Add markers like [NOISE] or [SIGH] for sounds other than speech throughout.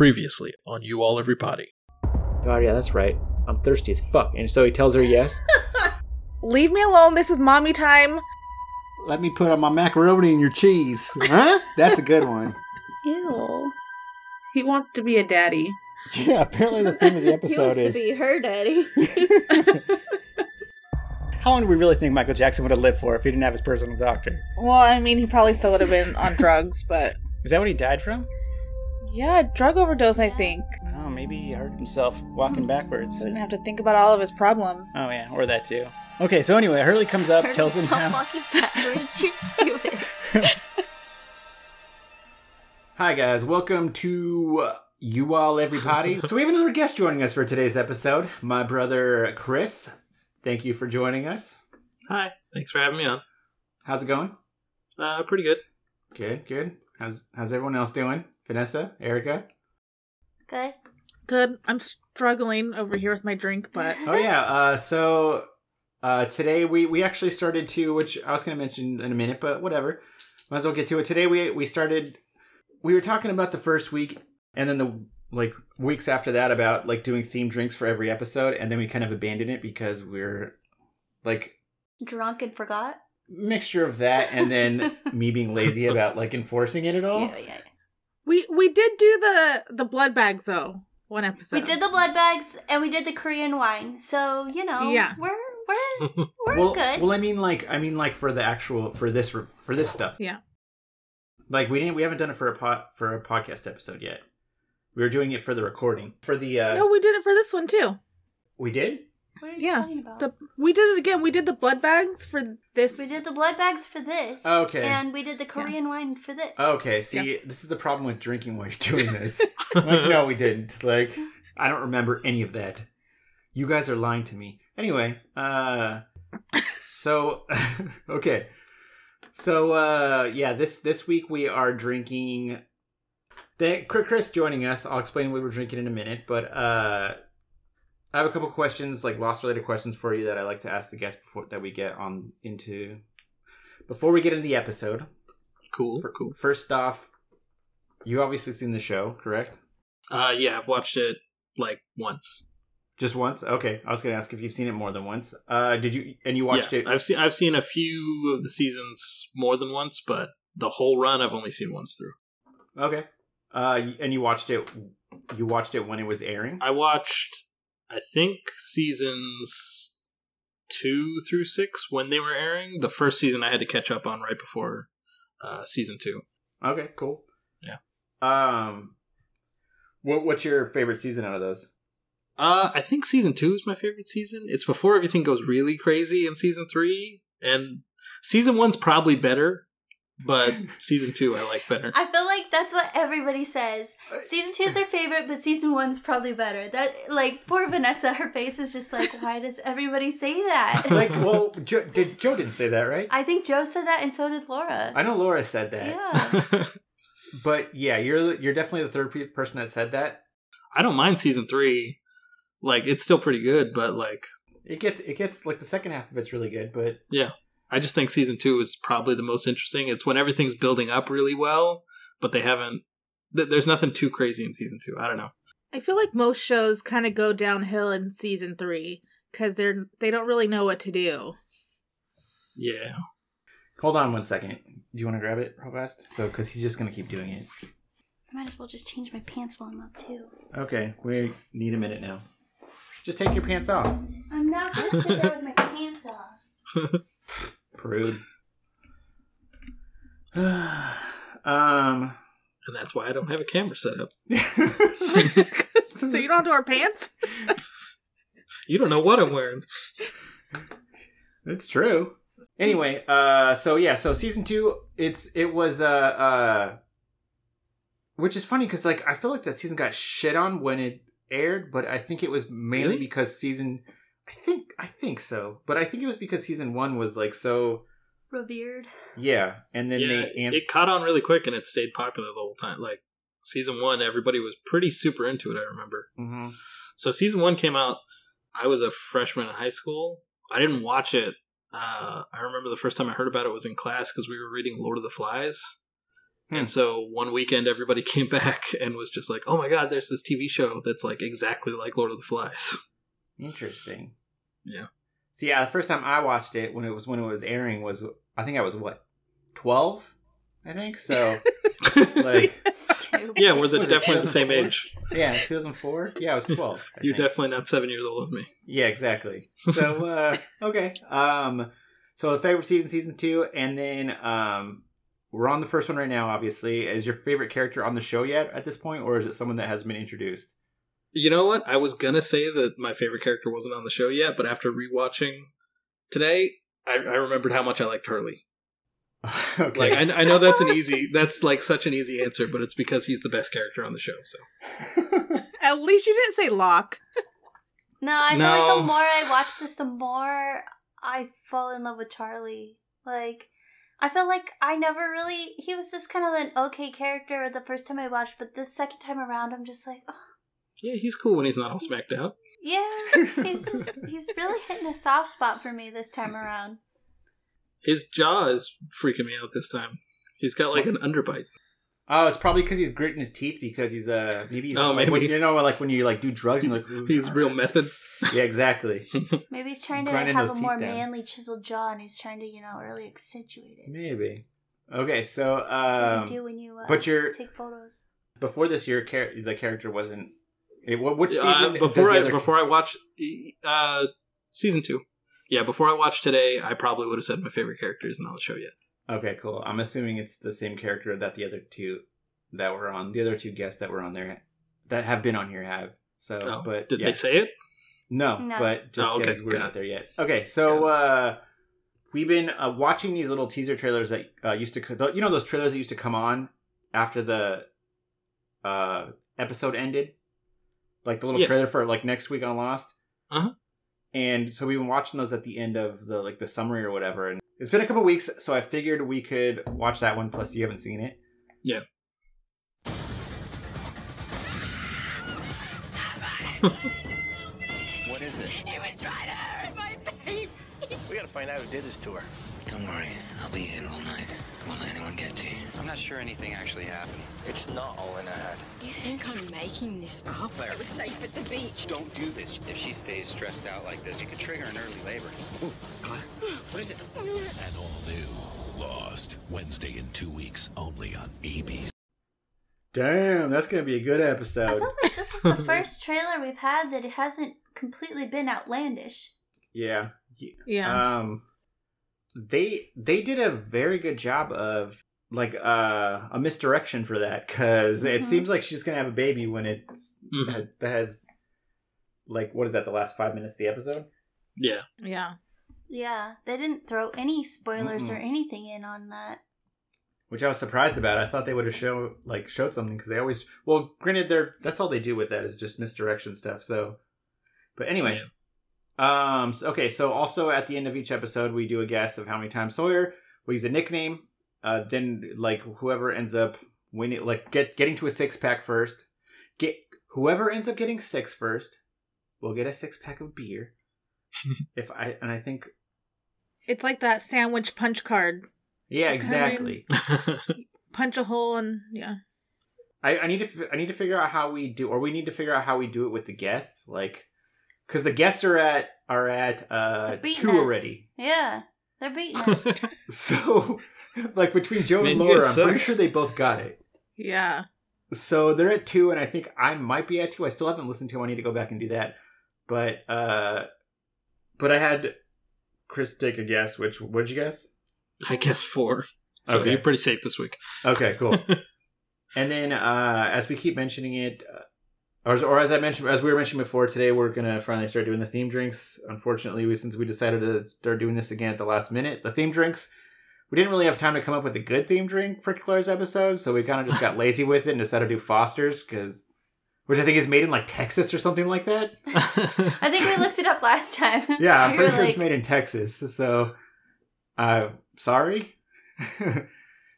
Previously on You All Everybody. God, yeah, that's right. I'm thirsty as fuck. And so he tells her yes. [LAUGHS] Leave me alone. This is mommy time. Let me put on my macaroni and your cheese. Huh? That's a good one. [LAUGHS] Ew. He wants to be a daddy. Yeah, apparently the theme of the [LAUGHS] episode he episode wants is to be her daddy. how long do we really think Michael Jackson would have lived for if he didn't have his personal doctor? Well, I mean, he probably still would have been on drugs, but Is that what he died from? Yeah, drug overdose, I think. Oh, maybe he hurt himself walking backwards. So he didn't have to think about all of his problems. Oh yeah, or that too. Okay, so anyway, Hurley comes up, Hurt tells him himself how. walking backwards. You're stupid. [LAUGHS] Hi guys, welcome to uh, you all everybody. so we have another guest joining us for today's episode. My brother Chris. Thank you for joining us. Hi, thanks for having me on. How's it going? Uh, pretty good. Good, good. How's how's everyone else doing? Vanessa, Erica. Good. Good. I'm struggling over here with my drink, but Oh yeah. Uh, so uh, today we we actually started to, which I was going to mention in a minute, but whatever. Might as well get to it. Today we we started. We were talking about the first week, and then the like weeks after that about like doing themed drinks for every episode, and then we kind of abandoned it because we're like Drunk and forgot. mixture of that, and then [LAUGHS] me being lazy about like enforcing it at all. Yeah, yeah. We we did do the the blood bags though one episode. We did the blood bags and we did the Korean wine. So you know, Yeah. we're we're [LAUGHS] we're well, good. well, I mean, like, I mean, like for the actual for this for this stuff. Yeah. Like we didn't we haven't done it for a pod for a podcast episode yet. We were doing it for the recording. For the uh No, we did it for this one too. we did? What are you Yeah. talking about? The we did it again. We did the blood bags for this. we did the blood bags for this. Okay. And we did the Korean wine for this. Okay, see this is the problem with drinking while you're doing this. [LAUGHS] like, no, we didn't. Like I don't remember any of that. You guys are lying to me. Anyway, uh so [LAUGHS] okay. So uh yeah, this this week we are drinking Thank Chris joining us. I'll explain what we're drinking in a minute, but uh I have a couple questions, like lost related questions for you that I like to ask the guests before that we get on into before we get into the episode. Cool, Fir- cool. First off, you obviously seen the show, correct? Uh, yeah, I've watched it like once. Just once? Okay. I was gonna ask if you've seen it more than once. Uh did you and you watched yeah, it I've seen I've seen a few of the seasons more than once, but the whole run I've only seen once through. Okay. Uh and you watched it you watched it when it was airing? I watched, I think seasons two through six when they were airing. The first season I had to catch up on right before uh, season two. Okay, cool. Yeah. Um what what's your favorite season out of those? Uh, I think season two is my favorite season. It's before everything goes really crazy in season three, and season one's probably better, but season two I like better. I feel like that's what everybody says. Uh, season two is their favorite, but season one's probably better. That like poor Vanessa, her face is just like, why does everybody say that? [LAUGHS] like well [LAUGHS] jo- did Joe didn't say that, right? I think Joe said that, and so did Laura. I know Laura said that. Yeah. [LAUGHS] But yeah, you're you're definitely the third person that said that. I don't mind season three. Like it's still pretty good, but like It gets it gets like the second half of it's really good, but I just think season two is probably the most interesting. It's when everything's building up really well, but they haven't. th- There's nothing too crazy in season two. I don't know. I feel like most shows kind of go downhill in season three because they're they don't really know what to do. Yeah. hold on one second. Do you want to grab it real fast? So, because he's just gonna keep doing it. I might as well just change my pants while I'm up too. Okay, we need a minute now. Just take your pants off. I'm not gonna sit there with my pants off. [LAUGHS] Prude. [SIGHS] um. And that's why I don't have a camera set up. [LAUGHS] so you don't have to wear pants. You don't know what I'm wearing. It's true. Anyway, uh so yeah, so season 2 it's it was uh uh which is funny cuz like I feel like that season got shit on when it aired, but I think it was mainly Really? because season I think I think so, but I think it was because season 1 was like so Revered. yeah, and then yeah, they and it caught on really quick and it stayed popular the whole time. Like season one, everybody was pretty super into it. I remember. Mhm. So season one came out. I was a freshman in high school. I didn't watch it. Uh, I remember the first time I heard about it was in class because we were reading Lord of the Flies, Hmm. And so one weekend, everybody [LAUGHS] came back and was just like, "Oh my god, there's this TV show that's like exactly like Lord of the Flies." Interesting. Yeah. So yeah, the first time I watched it when it was when it was airing was I think I was what twelve, I think so. [LAUGHS] like Stupid. yeah, we're the, Was it definitely the same age. yeah, two thousand four. Yeah, I was twelve. I You're think. definitely not seven years older than me. Yeah, exactly. So [LAUGHS] uh okay. Um so the favorite season season 2 and then um we're on the first one right now obviously. Is your favorite character on the show yet at this point or is it someone that has been introduced? You know what? I was gonna say that my favorite character wasn't on the show yet, but after rewatching today, I, I remembered how much I liked Hurley. [LAUGHS] okay. Like I, I know that's an easy, that's like such an easy answer, but it's because he's the best character on the show. So [LAUGHS] At least you didn't say Locke. No, I feel No. like the more I watch this, the more I fall in love with Charlie. Like, I feel like I never really. He was just kind of an okay character the first time I watched, but this second time around, I'm just like, oh, yeah, he's cool when he's not all smacked out. yeah, he's just [LAUGHS] he's really hitting a soft spot for me this time around. His jaw is freaking me out this time. He's got like an underbite. Oh, it's probably because he's gritting his teeth because he's uh maybe he's Oh, like, when- you know like when you like do drugs and like He's real method. [LAUGHS] yeah exactly [LAUGHS] Maybe he's trying to Grinding have those a more down. manly, chiseled jaw, and he's trying to, you know, really accentuate it. maybe okay so That's what um you do when you uh, but you're- take photos. before this year char- the character wasn't it, what which season Uh, before I other- before I watch uh, season two, yeah, before I watched today, I probably would have said my favorite character isn't on the show yet. okay cool I'm assuming it's the same character that the other two that were on the other two guests that were on there that have been on here have so Oh, but did yeah. they say it? No, No. but just Oh, okay, because we're got not it. there yet. Okay, so uh, we've been uh, watching these little teaser trailers that uh, used to, co- you know, those trailers that used to come on after the uh, episode ended, like the little Yeah. trailer for like next week on Lost. Uh-huh. And so we've been watching those at the end of the like the summary or whatever, and it's been a couple weeks, so I figured we could watch that one. Plus, you haven't seen it. Yeah. Find out who did this to her. Don't worry, I'll be in all night. Won't let anyone get to you. I'm not sure anything actually happened. It's not all in her head. You think I'm making this up? Claire. It was safe at the beach. Don't do this. If she stays stressed out like this, it could trigger an early labor. Ooh, Claire. [GASPS] What is it? And all new Lost Wednesday in two weeks only on ABC. Damn, that's gonna be a good episode. I episode. feel like this is the [LAUGHS] first trailer we've had that it hasn't completely been outlandish. Yeah. Yeah. Um they they did a very good job of like uh a misdirection for that cuz it Mhm. seems like she's going to have a baby when it's Mhm. that, that has like what is that the last 5 minutes of the episode? Yeah, yeah. Yeah, they didn't throw any spoilers or Mm-mm. anything in on that. Which I was surprised about. I thought they would have show like showed something cuz they always well granted they're that's all they do with that is just misdirection stuff. So but anyway, Um. so- okay. So also at the end of each episode, we do a guess of how many times Sawyer. We use a nickname. Uh. Then like whoever ends up winning, like get getting to a six pack first. Get whoever ends up getting six first, will get a six pack of beer. [LAUGHS] if I and I think It's like that sandwich punch card. yeah exactly. [LAUGHS] Punch a hole and yeah. I, I need to I need to figure out how we do, or we need to figure out how we do it with the guests, like because the guests are at are at uh two us. already. Yeah, they're beating [LAUGHS] us. [LAUGHS] So, like between Joe Man, and Laura, I'm pretty suck. sure they both got it. Yeah. So they're at two, and I think I might be at two. I still haven't listened to. 'em. I need to go back and do that. But uh, but I had Chris take a guess. Which what did you guess? I guess four. So Okay. you're pretty safe this week. Okay, cool. [LAUGHS] and then uh, as we keep mentioning it, uh, or, or as I mentioned, as we were mentioning before, today we're gonna finally start doing the theme drinks. Unfortunately, we, since we decided to start doing this again at the last minute, the theme drinks. We didn't really have time to come up with a good theme drink for Claire's episode, so we kind of just got [LAUGHS] lazy with it and decided to do Foster's because, which I think is made in like Texas or something like that. [LAUGHS] I think we looked it up last time. [LAUGHS] Yeah, I'm We pretty sure like, it's made in Texas. So, uh, sorry.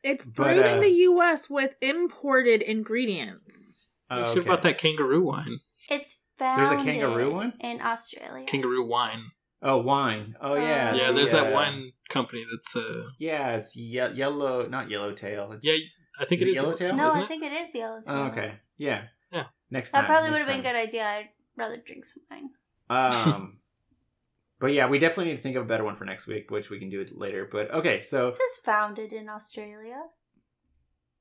It's But, brewed in uh, the U.S. with imported ingredients. You Oh, should have okay. bought that kangaroo wine. It's found There's a kangaroo one? in Australia. Kangaroo wine. Oh, wine. Oh, yeah. Uh, Yeah, there's the, that uh, wine company that's uh Yeah, it's ye- yellow, not yellowtail. It's, yeah, I think Is it it is Yellowtail? no, isn't I it? think it is Yellowstone. Oh, okay. Yeah. Yeah. Next time. That probably would have been a good idea. I'd rather drink some wine. Um, [LAUGHS] but yeah, we definitely need to think of a better one for next week, which we can do it later. But okay, so It says founded in Australia.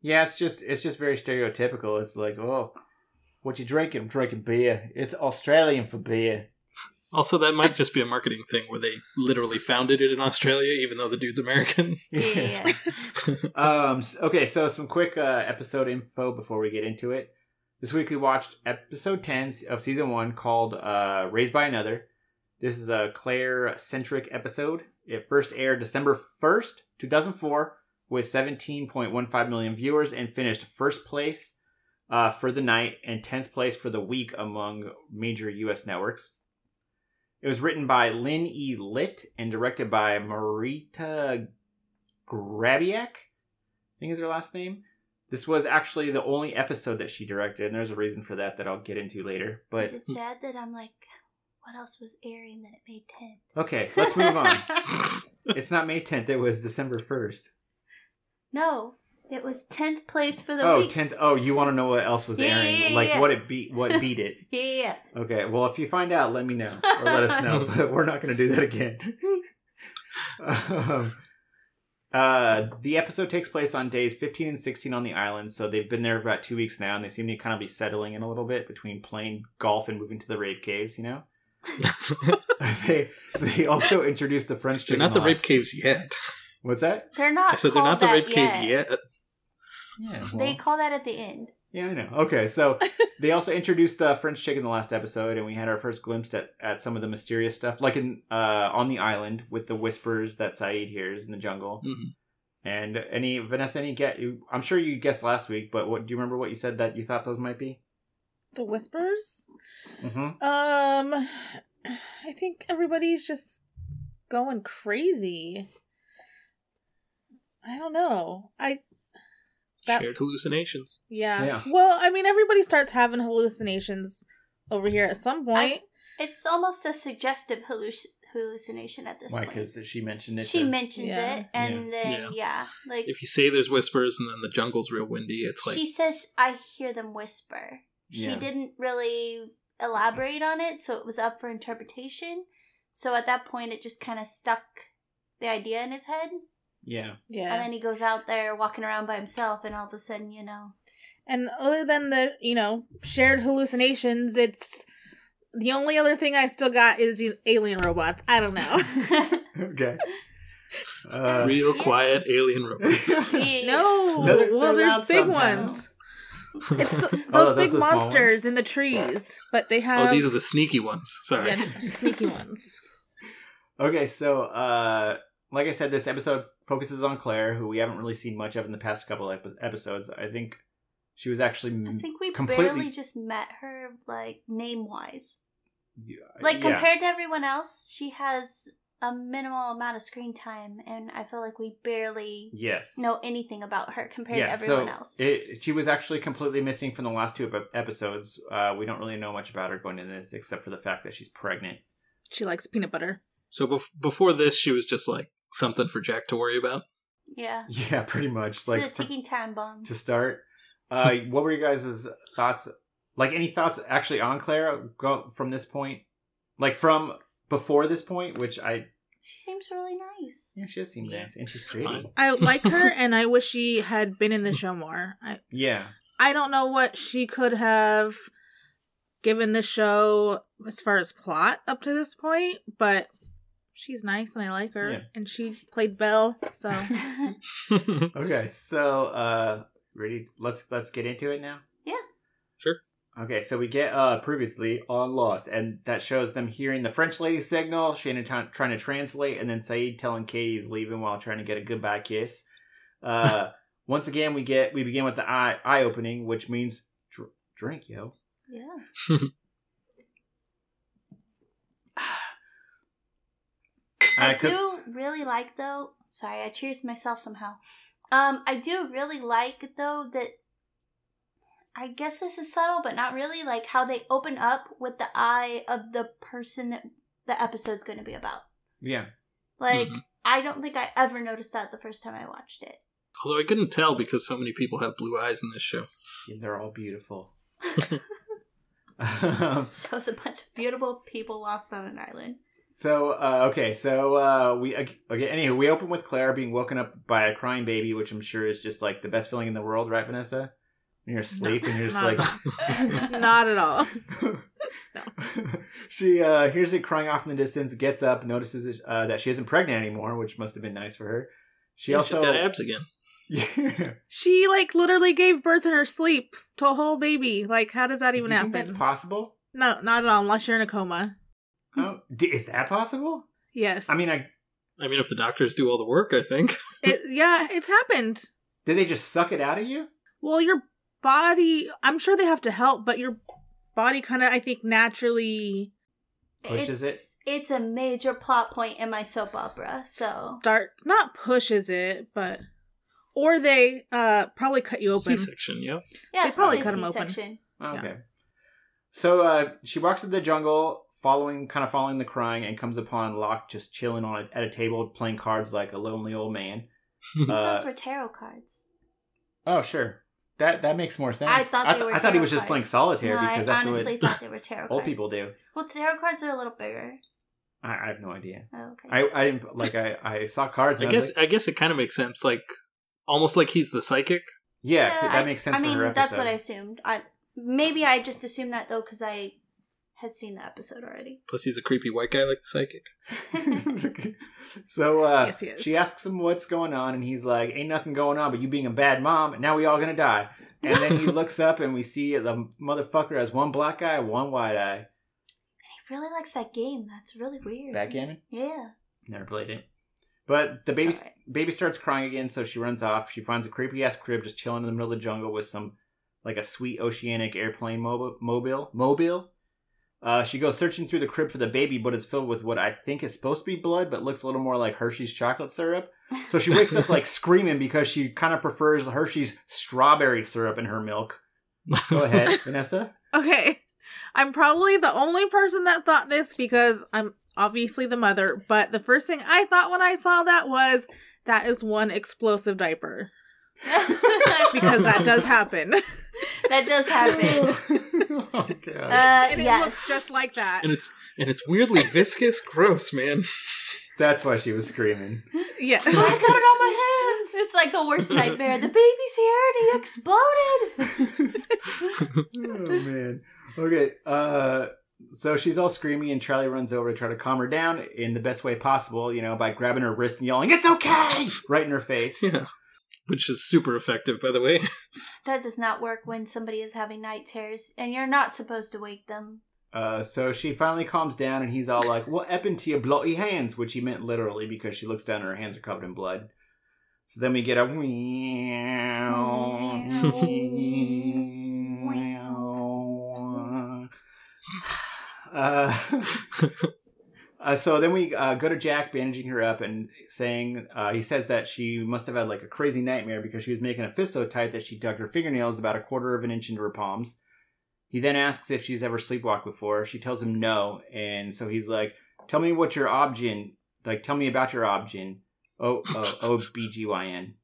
Yeah, it's just it's just very stereotypical. It's like, oh, what you drinking? I'm drinking beer. It's Australian for beer. Also, that might just be a marketing thing where they literally founded it in Australia, even though the dude's American. [LAUGHS] [LAUGHS] Yeah. um. Okay. So some quick uh, episode info before we get into it. This week we watched episode ten of season one called uh, "Raised by Another." This is a Claire centric episode. It first aired December first, two thousand four, with seventeen point one five million viewers and finished first place uh, for the night and tenth place for the week among major U.S. networks. It was written by Lynne E. Litt and directed by Marita Grabiak, I think is her last name. This was actually the only episode that she directed, and there's a reason for that that I'll get into later. But Is it sad that I'm like, what else was airing that it made 10th? okay, let's move on. [LAUGHS] it's not May 10th; it was December 1st. No, it was 10th place for the Oh, week. 10th. Oh, you want to know what else was Yeah, airing? yeah, yeah, like what it beat? What beat it? [LAUGHS] Yeah, yeah, yeah. Okay. Well, if you find out, let me know or let us know. [LAUGHS] But we're not going to do that again. [LAUGHS] um, uh, the episode takes place on days 15 and 16 on the island, so they've been there for about two weeks now, and they seem to kind of be settling in a little bit between playing golf and moving to the rape caves. You know, they they also introduced the French They're not the laws. rape caves yet. What's that? They're not I said they're called not the that rape yet. cave yet. Yeah. They call that at the end. Yeah, I know. Okay, so they also introduced the French chick in the last episode, and we had our first glimpse at, at some of the mysterious stuff, like in uh, on the island with the whispers that Sayid hears in the jungle. Mhm. And any Vanessa, any get you? I'm sure you guessed last week, but what do you remember? What you said that you thought those might be? The whispers? Mm-hmm. Um, I think everybody's just going crazy. I don't know. I That- Shared hallucinations. yeah. Yeah. Well, I mean, everybody starts having hallucinations over here at some point. It's almost a suggestive halluc- hallucination at this Why? point. Because she mentioned it. She to- mentions Yeah. it, and Yeah. then Yeah. yeah, like If you say there's whispers and then the jungle's real windy, it's like she says, "I hear them whisper." She Yeah. didn't really elaborate on it, so it was up for interpretation. So at that point, it just kind of stuck the idea in his head, Yeah. yeah. and then he goes out there walking around by himself, and all of a sudden, you know, And other than the, you know, shared hallucinations, it's the only other thing I still got is the alien robots. I don't know. [LAUGHS] [LAUGHS] Okay. [LAUGHS] Uh, real quiet alien robots. no, they're- they're well, there's big sometimes. ones. It's the, those Oh, big the monsters in the trees, but they have oh, these are the sneaky ones. Sorry. yeah, the sneaky ones. Okay, so uh, like I said, this episode focuses on Claire, who we haven't really seen much of in the past couple epi- episodes. I think she was actually I think we completely barely just met her, like name wise. Yeah, Like yeah. compared to everyone else, she has a minimal amount of screen time, and I feel like we barely Yes. know anything about her compared yeah, to everyone so else. It, she was actually completely missing from the last two episodes. Uh, we don't really know much about her going into this, except for the fact that she's pregnant. She likes peanut butter. So bef- before this, she was just like something for Jack to worry about. yeah, [LAUGHS] Yeah, pretty much. she's Like a [LAUGHS] ticking time bomb. to start. Uh, [LAUGHS] what were your guys' thoughts? Like any thoughts actually on Claire go, from this point? Like from before this point, which I She seems really nice. yeah, she does seem Yeah, nice and she's fine. straight. I like her, and I wish she had been in the show more. I Yeah, I don't know what she could have given the show as far as plot up to this point, but she's nice and I like her. Yeah. And she played Belle, so [LAUGHS] okay, so uh ready let's let's get into it now. Yeah. Sure. Okay, so we get uh previously on Lost, and that shows them hearing the French lady signal, Shannon t- trying to translate, and then Sayid telling Katie he's leaving while trying to get a goodbye kiss. Uh [LAUGHS] once again we get we begin with the eye eye opening, which means dr- drink, yo. yeah. [LAUGHS] I 'cause- do really like though. Sorry, I cheers myself somehow. Um, I do really like though that. I guess this is subtle, but not really. Like how they open up with the eye of the person that the episode's going to be about. yeah. Like Mhm. I don't think I ever noticed that the first time I watched it. Although I couldn't tell because so many people have blue eyes in this show. And they're all beautiful. [LAUGHS] [LAUGHS] Shows a bunch of beautiful people lost on an island. So uh, okay, so uh, we okay. Anywho, we open with Claire being woken up by a crying baby, which I'm sure is just like the best feeling in the world, right, Vanessa? When you're asleep and you're just Not like. Not at all. [LAUGHS] [LAUGHS] [LAUGHS] she uh, hears it crying off in the distance, gets up, notices uh, that she isn't pregnant anymore, which must have been nice for her. She Yeah, also she's got abs again. Yeah. She like literally gave birth in her sleep to a whole baby. Like, how does that even Do you think happen? that's possible? no, not at all. Unless you're in a coma. Oh, d- is that possible? Yes. I mean, I I mean, if the doctors do all the work, I think. [LAUGHS] it, yeah, it's happened. did they just suck it out of you? Well, your body. I'm sure they have to help, but your body kind of, I think, naturally Pushes it's, It's a major plot point in my soap opera, so start not pushes it, but or they uh probably cut you open. C-section, yeah. yeah, They it's probably probably, cut a 'em open. C-section. Oh, Yeah. Okay. So uh, she walks into the jungle, following, kind of following the crying, and comes upon Locke just chilling on a, at a table playing cards like a lonely old man. [LAUGHS] Uh, Those were tarot cards. oh, sure. That that makes more sense. I thought I, they were I thought he tarot was just playing solitaire No, because I that's honestly what thought they were tarot [LAUGHS] cards. old people do. Well, tarot cards are a little bigger. I, I have no idea. Oh, okay. I, I didn't like I, I saw cards. I And I, guess like, I guess it kind of makes sense, like almost like he's the psychic. yeah, Yeah, that I- makes sense I for mean, her that's what I assumed. I maybe I just assumed that though because I had seen the episode already. Plus, he's a creepy white guy like the psychic. [LAUGHS] [LAUGHS] so uh, Yes, he is. she asks him what's going on, and he's like, "Ain't nothing going on, but you being a bad mom, and now we all gonna die." And then he [LAUGHS] looks up, and we see the motherfucker has one black eye, one white eye. He really likes that game. That's really weird. Backgammon. Yeah. Never played it. But the baby It's alright. baby starts crying again, so she runs off. She finds a creepy ass crib just chilling in the middle of the jungle with some like a sweet oceanic airplane mobile mobile mobile. Uh, she goes searching through the crib for the baby, but it's filled with what I think is supposed to be blood, but looks a little more like Hershey's chocolate syrup. So she wakes up like [LAUGHS] screaming because she kind of prefers Hershey's strawberry syrup in her milk. Go ahead, [LAUGHS] Vanessa. Okay. I'm probably the only person that thought this because I'm obviously the mother, but the first thing I thought when I saw that was that is one explosive diaper because that does happen. [LAUGHS] that does happen. [LAUGHS] oh god. Uh, and it yes. looks just like that. and it's and it's weirdly viscous, gross, man. That's why she was screaming. Yes. I got it on my hands. It's like the worst nightmare. The baby's here and he exploded. oh man. Okay. Uh so she's all screaming and Charlie runs over to try to calm her down in the best way possible, you know, by grabbing her wrist and yelling, It's okay [LAUGHS] right in her face. Yeah, which is super effective, by the way. [LAUGHS] that does not work when somebody is having night terrors and you're not supposed to wake them. Uh so she finally calms down and he's all like, What happened to your bloody hands? Which he meant literally because she looks down and her hands are covered in blood. So then we get a [LAUGHS] [LAUGHS] uh, uh, so then we uh, go to Jack bandaging her up and saying uh, he says that she must have had like a crazy nightmare because she was making a fist so tight that she dug her fingernails about a quarter of an inch into her palms. He then asks if she's ever sleepwalked before. She tells him no, and so he's like, "Tell me what your obgyn like. Tell me about your obgyn. O O O B G Y N.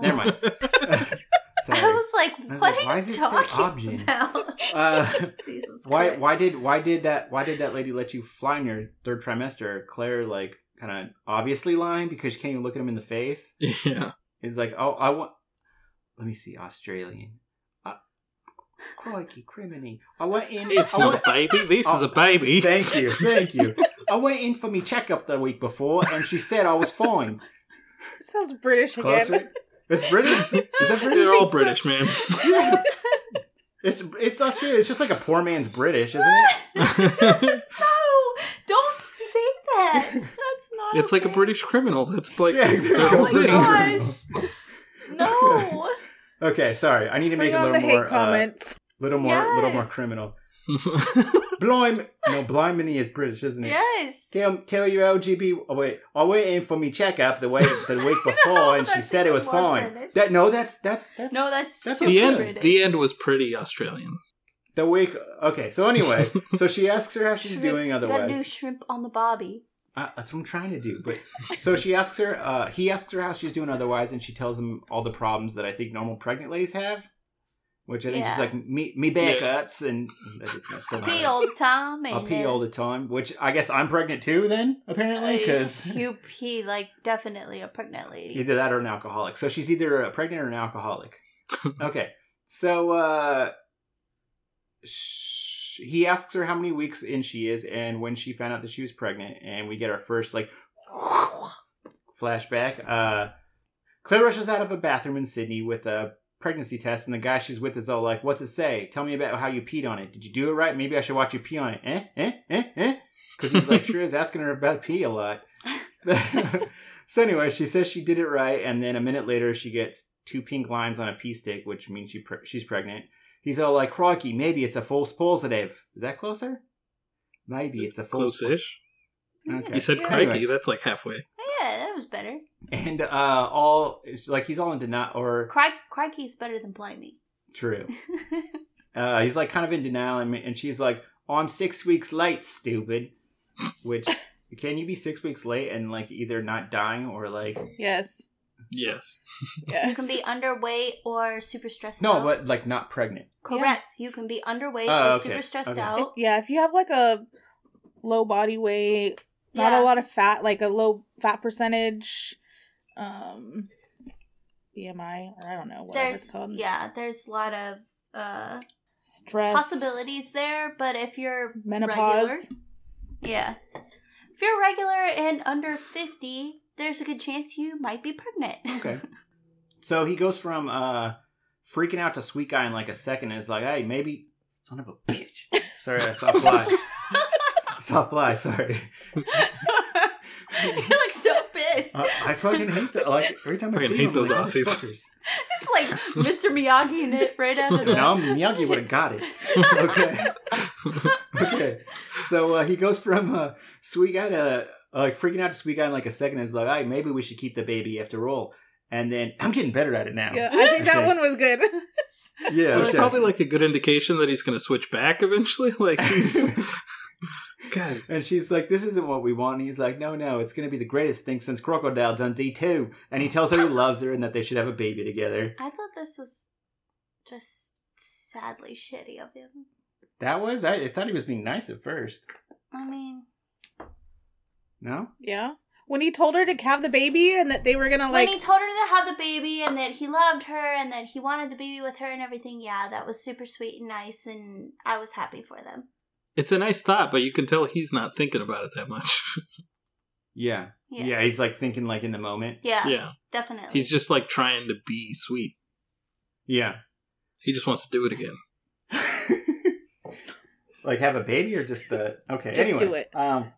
Never mind. [LAUGHS] [LAUGHS] Sorry. I was like, I was what like, why are does you it say talking obgyn? [LAUGHS] about? Uh, [LAUGHS] Jesus why Christ. why did why did that why did that lady let you fly in your third trimester? Claire like kind of obviously lying because she can't even look at him in the face. [LAUGHS] yeah, Is like, oh, I want. Let me see, Australian. Uh, crikey, criminy! I went in. it's I not went- a baby. This is a Oh, baby. Thank you, thank you. I went in for me checkup the week before, and she said I was fine. sounds British again. Closer. It's British. Is that British? They're all British, man. Yeah. [LAUGHS] It's it's Australia. It's just like a poor man's British, isn't it? [LAUGHS] no, don't say that. That's not. it's like a. British criminal. That's like Yeah, their Oh whole my thing. gosh. [LAUGHS] No. Okay, sorry. I need to make Bring it a on the little hate more, uh, comments. little more, little more criminal. [LAUGHS] Blime, no, Blimey is British, isn't it? yes. Tell tell your LGB. Oh wait, I went in for me checkup the way the [LAUGHS] week before, No, and she said it was fine. British. That no, that's that's that's No, that's, That's the end. British. The end was pretty Australian. the week. Okay, so anyway, [LAUGHS] so she asks her how she's Shrimp- doing. otherwise. Gotta do Otherwise, shrimp on the bobby. Uh, that's what I'm trying to do. But so she asks her. Uh, he asks her how she's doing otherwise, and she tells him all the problems that I think normal pregnant ladies have. Which I think Yeah. she's like me, me back Yeah. ups, and that is not still not Pee all the time. I pee all the time. Which I guess I'm pregnant too. Then apparently, because you pee like definitely a pregnant lady. either that or an alcoholic. So she's either a pregnant or an alcoholic. [LAUGHS] okay, so uh, sh- he asks her how many weeks in she is and when she found out that she was pregnant, and we get our first like [LAUGHS] flashback. Uh, Claire rushes out of a bathroom in Sydney with a pregnancy test, and the guy she's with is all like, "What's it say? Tell me about how you peed on it. Did you do it right? Maybe I should watch you pee on it." Eh, eh, eh, eh. Because he's like, sure is asking her about pee a lot. [LAUGHS] so anyway, she says she did it right, and then a minute later, she gets two pink lines on a pee stick, which means she pre- she's pregnant. He's all like, "Crocky, maybe it's a false positive." Is that closer? Maybe it's a false. Close-ish. Okay. You said Yeah. crikey. Anyway. That's like halfway. Yeah, that was better. and uh, all it's like he's all in denial, or Cry, Crikey's better than Blimey. true. [LAUGHS] Uh, he's like kind of in denial, and, and she's like, "Oh, I'm six weeks late, stupid." Which [LAUGHS] can you be six weeks late and like either not dying or like Yes. Yes. Yes. You can be underweight or super stressed no, out. but like not pregnant. Correct. You can be underweight Oh, or okay. super stressed Okay. out. Yeah, if you have like a low body weight, not Yeah. a lot of fat, like a low fat percentage, um, BMI, or I don't know, whatever it's called. yeah, there's a lot of uh Stress, possibilities there, but if you're menopause. regular, yeah. If you're regular and under 50, there's a good chance you might be pregnant. Okay. [LAUGHS] so he goes from uh freaking out to sweet guy in like a second and is like, hey, maybe son of a bitch. [LAUGHS] Sorry, I saw fly. [LAUGHS] I saw fly, sorry. [LAUGHS] you look so pissed. Uh, I fucking hate that. Like every time I Fucking see hate them, those I'm like, Aussies. It's like Mr. Miyagi in it right out of the No, [LAUGHS] Miyagi would have got it. Okay. [LAUGHS] okay. So uh, he goes from uh, sweet guy to uh, like freaking out to sweet guy in like a second. And is like, "Hey, maybe we should keep the baby after all." And then I'm getting better at it now. Yeah, I think that one was good. Yeah. Well, It's okay. probably like a good indication that he's going to switch back eventually. Like he's God. And she's like, "This isn't what we want." And he's like, "No, no, it's going to be the greatest thing since Crocodile Dundee too." And he tells her he [LAUGHS] loves her and that they should have a baby together. I thought this was just sadly shitty of him. That was I, I thought he was being nice at first. I mean, No, yeah, when he told her to have the baby and that they were gonna like. when he told her to have the baby and that he loved her and that he wanted the baby with her and everything, yeah, that was super sweet and nice, and I was happy for them. It's a nice thought, but you can tell he's not thinking about it that much. [LAUGHS] yeah. Yeah. yeah, He's like thinking like in the moment. Yeah, yeah. definitely. He's just like trying to be sweet. Yeah, He just wants to do it again. [LAUGHS] like have a baby or just the okay. Just anyway, do it. Um,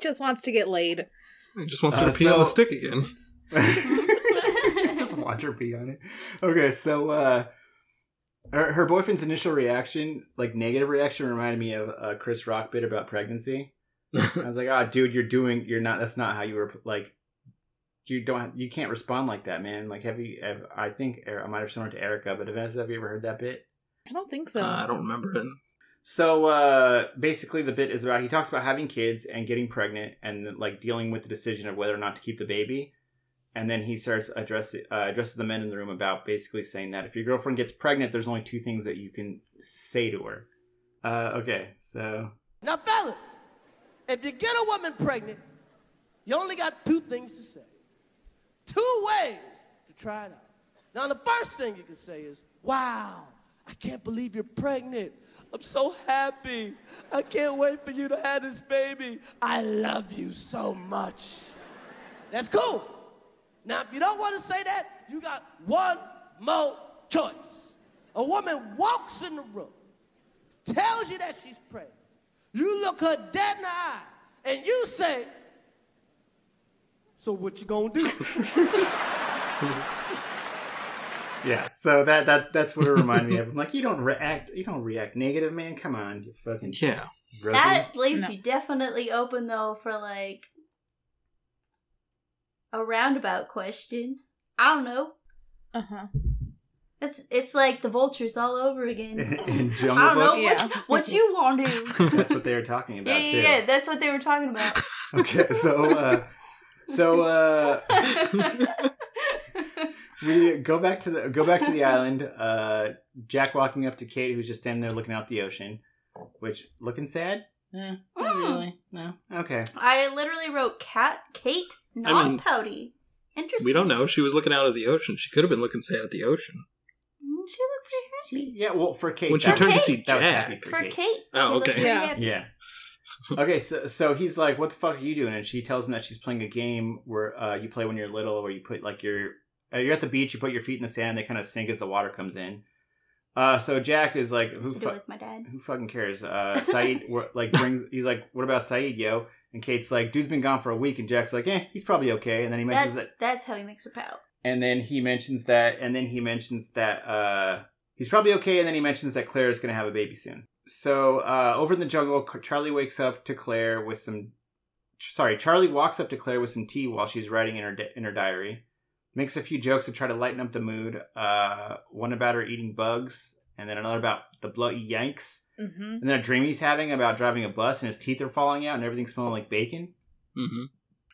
just wants to get laid. He just wants to Uh, pee on the stick again. [LAUGHS] just watch her pee on it. Okay, so uh, her, her boyfriend's initial reaction, like negative reaction, reminded me of a Chris Rock bit about pregnancy. [LAUGHS] I was like, "Ah, dude, you're doing, you're not. That's not how you were like." You don't. You can't respond like that, man. Like, have you? Have, I think I might have shown it to Erica, but Vanessa, have you ever heard that bit? I don't think so. Uh, I don't remember it. So uh, basically, the bit is about he talks about having kids and getting pregnant and like dealing with the decision of whether or not to keep the baby, and then he starts address uh, addresses the men in the room about basically saying that if your girlfriend gets pregnant, there's only two things that you can say to her. Uh, okay, so Now, fellas, if you get a woman pregnant, you only got two things to say. Two ways to try it out. Now, the first thing you can say is, Wow, I can't believe you're pregnant. I'm so happy. I can't wait for you to have this baby. I love you so much. That's cool. Now, if you don't want to say that, you got one more choice. A woman walks in the room, tells you that she's pregnant. You look her dead in the eye, and you say, "So what you gonna do?" [LAUGHS] yeah, so that that that's what it reminded me of. I'm like, you don't react, you don't react negative, man. Come on, you fucking Yeah. broken. that leaves No. you definitely open though for like a roundabout question. I don't know. Uh huh. It's it's like the vultures all over again. [LAUGHS] in Jungle I don't know Yeah. what, what you want to. [LAUGHS] That's what they were talking about yeah, yeah, too. yeah. That's what they were talking about. [LAUGHS] Okay, so uh, so uh, we go back to the go back to the island. Uh, Jack walking up to Kate, who's just standing there looking out the ocean, which looking sad. Eh, not Mm. really. No. Okay. I literally wrote cat Kate, not mean- pouty. Interesting. We don't know. She was looking out at the ocean. She could have been looking sad at the ocean. Mm, She looked pretty happy. Yeah. Well, for Kate, When she that turned to was- see that was Jack. happy for, For Kate. Kate. Oh, she looked okay. pretty Yeah. happy. Yeah. okay, so so he's like, "What the fuck are you doing?" And she tells him that she's playing a game where uh, you play when you're little, where you put like your uh, you're at the beach, you put your feet in the sand, they kind of sink as the water comes in. Uh, so Jack is like, "Who fu- with my dad. who fucking cares?" Uh, Sayid [LAUGHS] like brings he's like, "What about Sayid, yo?" And Kate's like, "Dude's been gone for a week," and Jack's like, "Eh, he's probably okay." And then he mentions That's that, that's how he makes her pout. and then he mentions that, and then he mentions that uh, he's probably okay, and then he mentions that Claire is going to have a baby soon. So uh, over in the jungle, Charlie wakes up to Claire with some. Sorry, Charlie walks up to Claire with some tea while she's writing in her di- in her diary. Makes a few jokes to try to lighten up the mood. Uh, one about her eating bugs, and then another about the bloody yanks. Mm-hmm. And then a dream he's having about driving a bus and his teeth are falling out and everything smelling like bacon. Mm-hmm.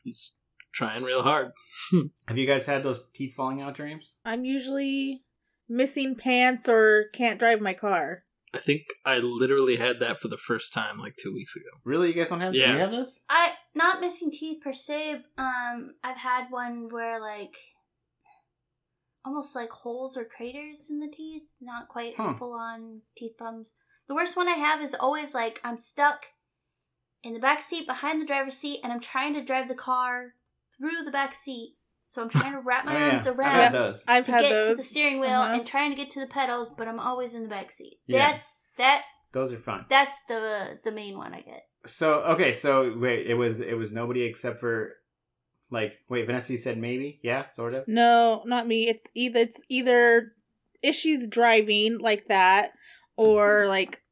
He's trying real hard. [LAUGHS] Have you guys had those teeth falling out dreams? I'm usually missing pants or can't drive my car. I think I literally had that for the first time like two weeks ago. Really? You guys don't have? Do Yeah. you have those? I not missing teeth per se. Um, I've had one where like almost like holes or craters in the teeth. Not quite Huh. full on teeth problems. The worst one I have is always like I'm stuck in the back seat behind the driver's seat, and I'm trying to drive the car through the back seat. So I'm trying to [LAUGHS] wrap my Oh, yeah. arms I've around had those. I've to had get to the steering wheel Uh-huh. and trying to get to the pedals, but I'm always in the back seat. Yeah. That's that. Those are fun. That's the the main one I get. So okay, so wait, it was it was nobody except for like wait, Vanessa, you said maybe, yeah, sort of. No, not me. It's either it's either issues driving like that, or like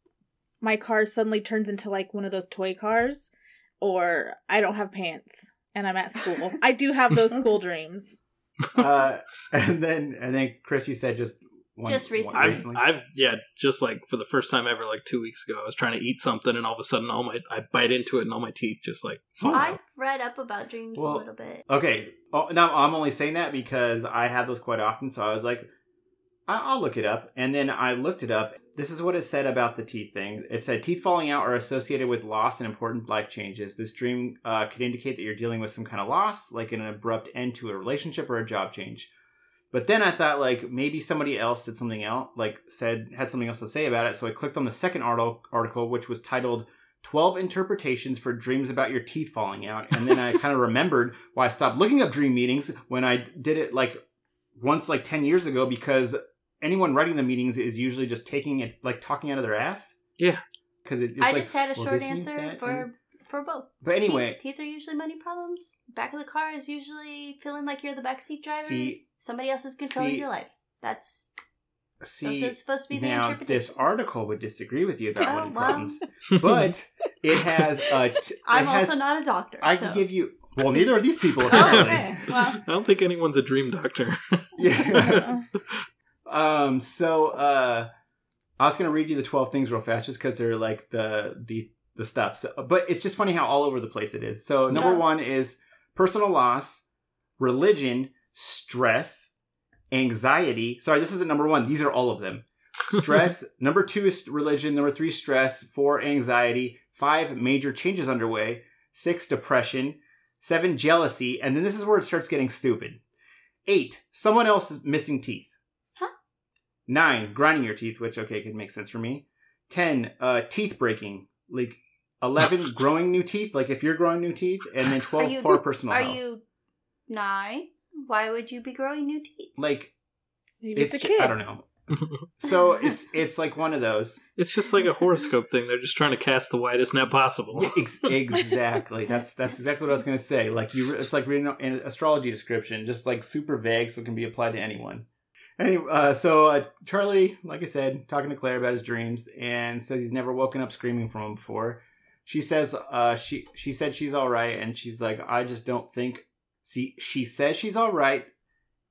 my car suddenly turns into like one of those toy cars, or I don't have pants and I'm at school. I do have those [LAUGHS] school dreams. uh, and then and then Chris, you said just one, Just one- recently. I've, recently. I've, yeah, just like for the first time ever, like two weeks ago, I was trying to eat something, and all of a sudden, all my I bite into it, and all my teeth just like fall I've read up about dreams Well, a little bit. Okay. Oh, now I'm only saying that because I have those quite often. So I was like, I- I'll look it up. And then I looked it up. This is what it said about the teeth thing. It said teeth falling out are associated with loss and important life changes. This dream uh, could indicate that you're dealing with some kind of loss, like an abrupt end to a relationship or a job change. But then I thought like maybe somebody else did something else, like said had something else to say about it. So I clicked on the second article, article which was titled 12 interpretations for dreams about your teeth falling out. And then I kind of [LAUGHS] remembered why I stopped looking up dream meetings when I did it like once like 10 years ago because anyone writing the meetings is usually just taking it like talking out of their ass. Yeah. Because it, it's I like, just had a well, short answer for and- for both. But anyway- teeth, teeth are usually money problems. Back of the car is usually feeling like you're the backseat driver. See- Somebody else is controlling see- your life. That's See, Those are supposed to be the now this article would disagree with you about Oh, money well. problems, [LAUGHS] but it has a. T- [LAUGHS] I'm it has, also not a doctor. I so. can give you. Well, neither are these people. [LAUGHS] Oh, okay. Well, I don't think anyone's a dream doctor. Yeah. um. So, uh, I was gonna read you the twelve things real fast, just because they're like the the the stuff. So, but it's just funny how all over the place it is. So, number Yeah. one is personal loss, religion, stress, anxiety. Sorry, this isn't number one. These are all of them. Stress. [LAUGHS] number two is religion. Number three, stress. Four, anxiety. Five, major changes underway. Six, depression. Seven, jealousy. And then this is where it starts getting stupid. Eight, someone else is missing teeth. Huh? Nine, grinding your teeth, which, okay, could make sense for me. Ten, uh, teeth breaking. Like, 11, [LAUGHS] growing new teeth, like if you're growing new teeth. And then 12, you poor personal are health. you nine? Why would you be growing new teeth? Like, Maybe it's, it's, a ju- kid. I don't know. [LAUGHS] So it's it's like one of those. it's just like a horoscope thing. They're just trying to cast the widest net possible. [LAUGHS] Ex- exactly. That's that's exactly what I was gonna say. Like you, it's like reading an astrology description, just like super vague, so it can be applied to anyone. Anyway, uh, so uh, Charlie, like I said, talking to Claire about his dreams, and says he's never woken up screaming from them before. She says, uh, she she said she's all right, and she's like, I just don't think. See, she says she's all right,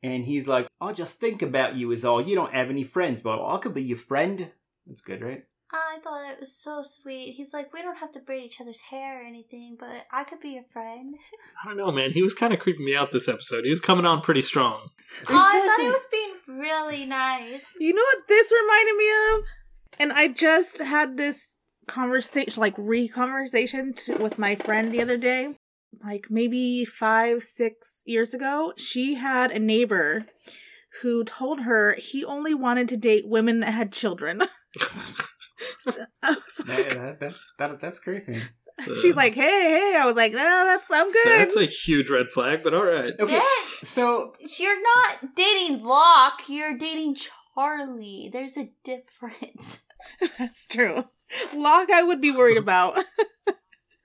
And he's like, I'll just think about you is all. You don't have any friends, but I could be your friend. That's good, right? I thought it was so sweet. He's like, we don't have to braid each other's hair or anything, but I could be your friend. [LAUGHS] I don't know, man. He was kind of creeping me out this episode. He was coming on pretty strong. Oh, [LAUGHS] I thought he was being really nice. You know what this reminded me of? And I just had this conversation, like re conversation with my friend the other day. Like maybe five, six years ago. She had a neighbor who told her he only wanted to date women that had children. [LAUGHS] So like- Yeah, that, that's that, that's creepy. She's like, hey, hey. I was like, no, that's I'm good. That's a huge red flag, but all right. Okay, Yeah. so You're not dating Locke, you're dating Charlie. There's a difference. [LAUGHS] That's true. Locke, I would be worried about. [LAUGHS]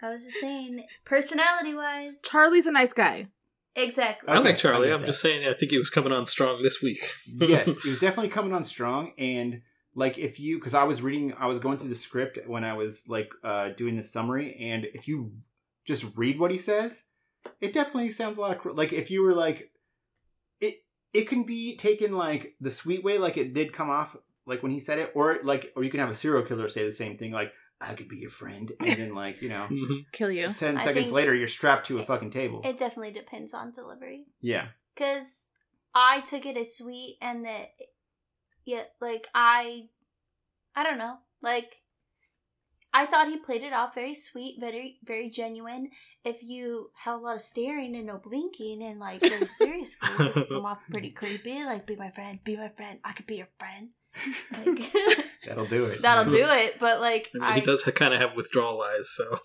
I was just saying, personality wise. Charlie's a nice guy. Exactly. I Okay, like Charlie. I get I'm that. just saying, I think he was coming on strong this week. [LAUGHS] yes, he was definitely coming on strong. And like, if you, because I was reading, I was going through the script when I was like uh doing the summary, and if you just read what he says, it definitely sounds a lot of cr- like if you were like, it it can be taken like the sweet way, like it did come off like when he said it, or like, or you can have a serial killer say the same thing, like I could be your friend, [LAUGHS] and then like you know. Mhm. Kill you. Ten I seconds think- later, you're strapped to a fucking table. It definitely depends on delivery. yeah. Because I took it as sweet and that, yeah, like, I, I don't know. Like, I thought he played it off very sweet, very, very genuine. If you have a lot of staring and no blinking and, like, very serious face, it come off pretty [LAUGHS] creepy. Like, be my friend, be my friend, I could be your friend. [LAUGHS] Like, That'll do it. that'll do [LAUGHS] it. But, like, I mean, I, he does kind of have withdrawal eyes, so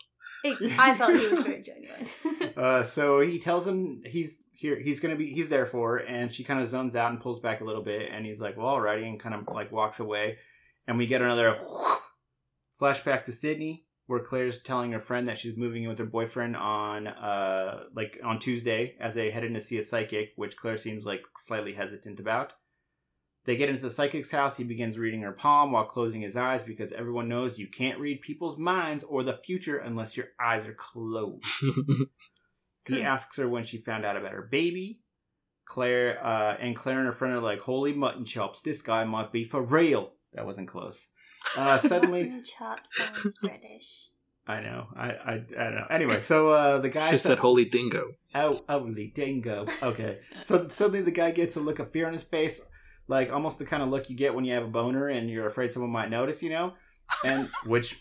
I felt he was [LAUGHS] very genuine. [LAUGHS] Uh, so he tells him he's here. He's gonna be. He's there for her, and she kind of zones out and pulls back a little bit, and he's like, "Well, alrighty," and kind of like walks away, and we get another flashback to Sydney, where Claire's telling her friend that she's moving in with her boyfriend on uh like on Tuesday as they head in to see a psychic, which Claire seems like slightly hesitant about. They get into the psychic's house. He begins reading her palm while closing his eyes because everyone knows you can't read people's minds or the future unless your eyes are closed. [LAUGHS] He asks her when she found out about her baby. Claire uh, and Claire and her friend are like, "Holy mutton chops! This guy might be for real." That wasn't close. Uh, [LAUGHS] suddenly, Mutton chop sounds British. I know. I, I I don't know. Anyway, so uh, the guy she said, "Holy dingo." Oh, holy dingo. Okay. So suddenly the guy gets a look of fear on his face, like almost the kind of look you get when you have a boner and you're afraid someone might notice, you know? And [LAUGHS] which,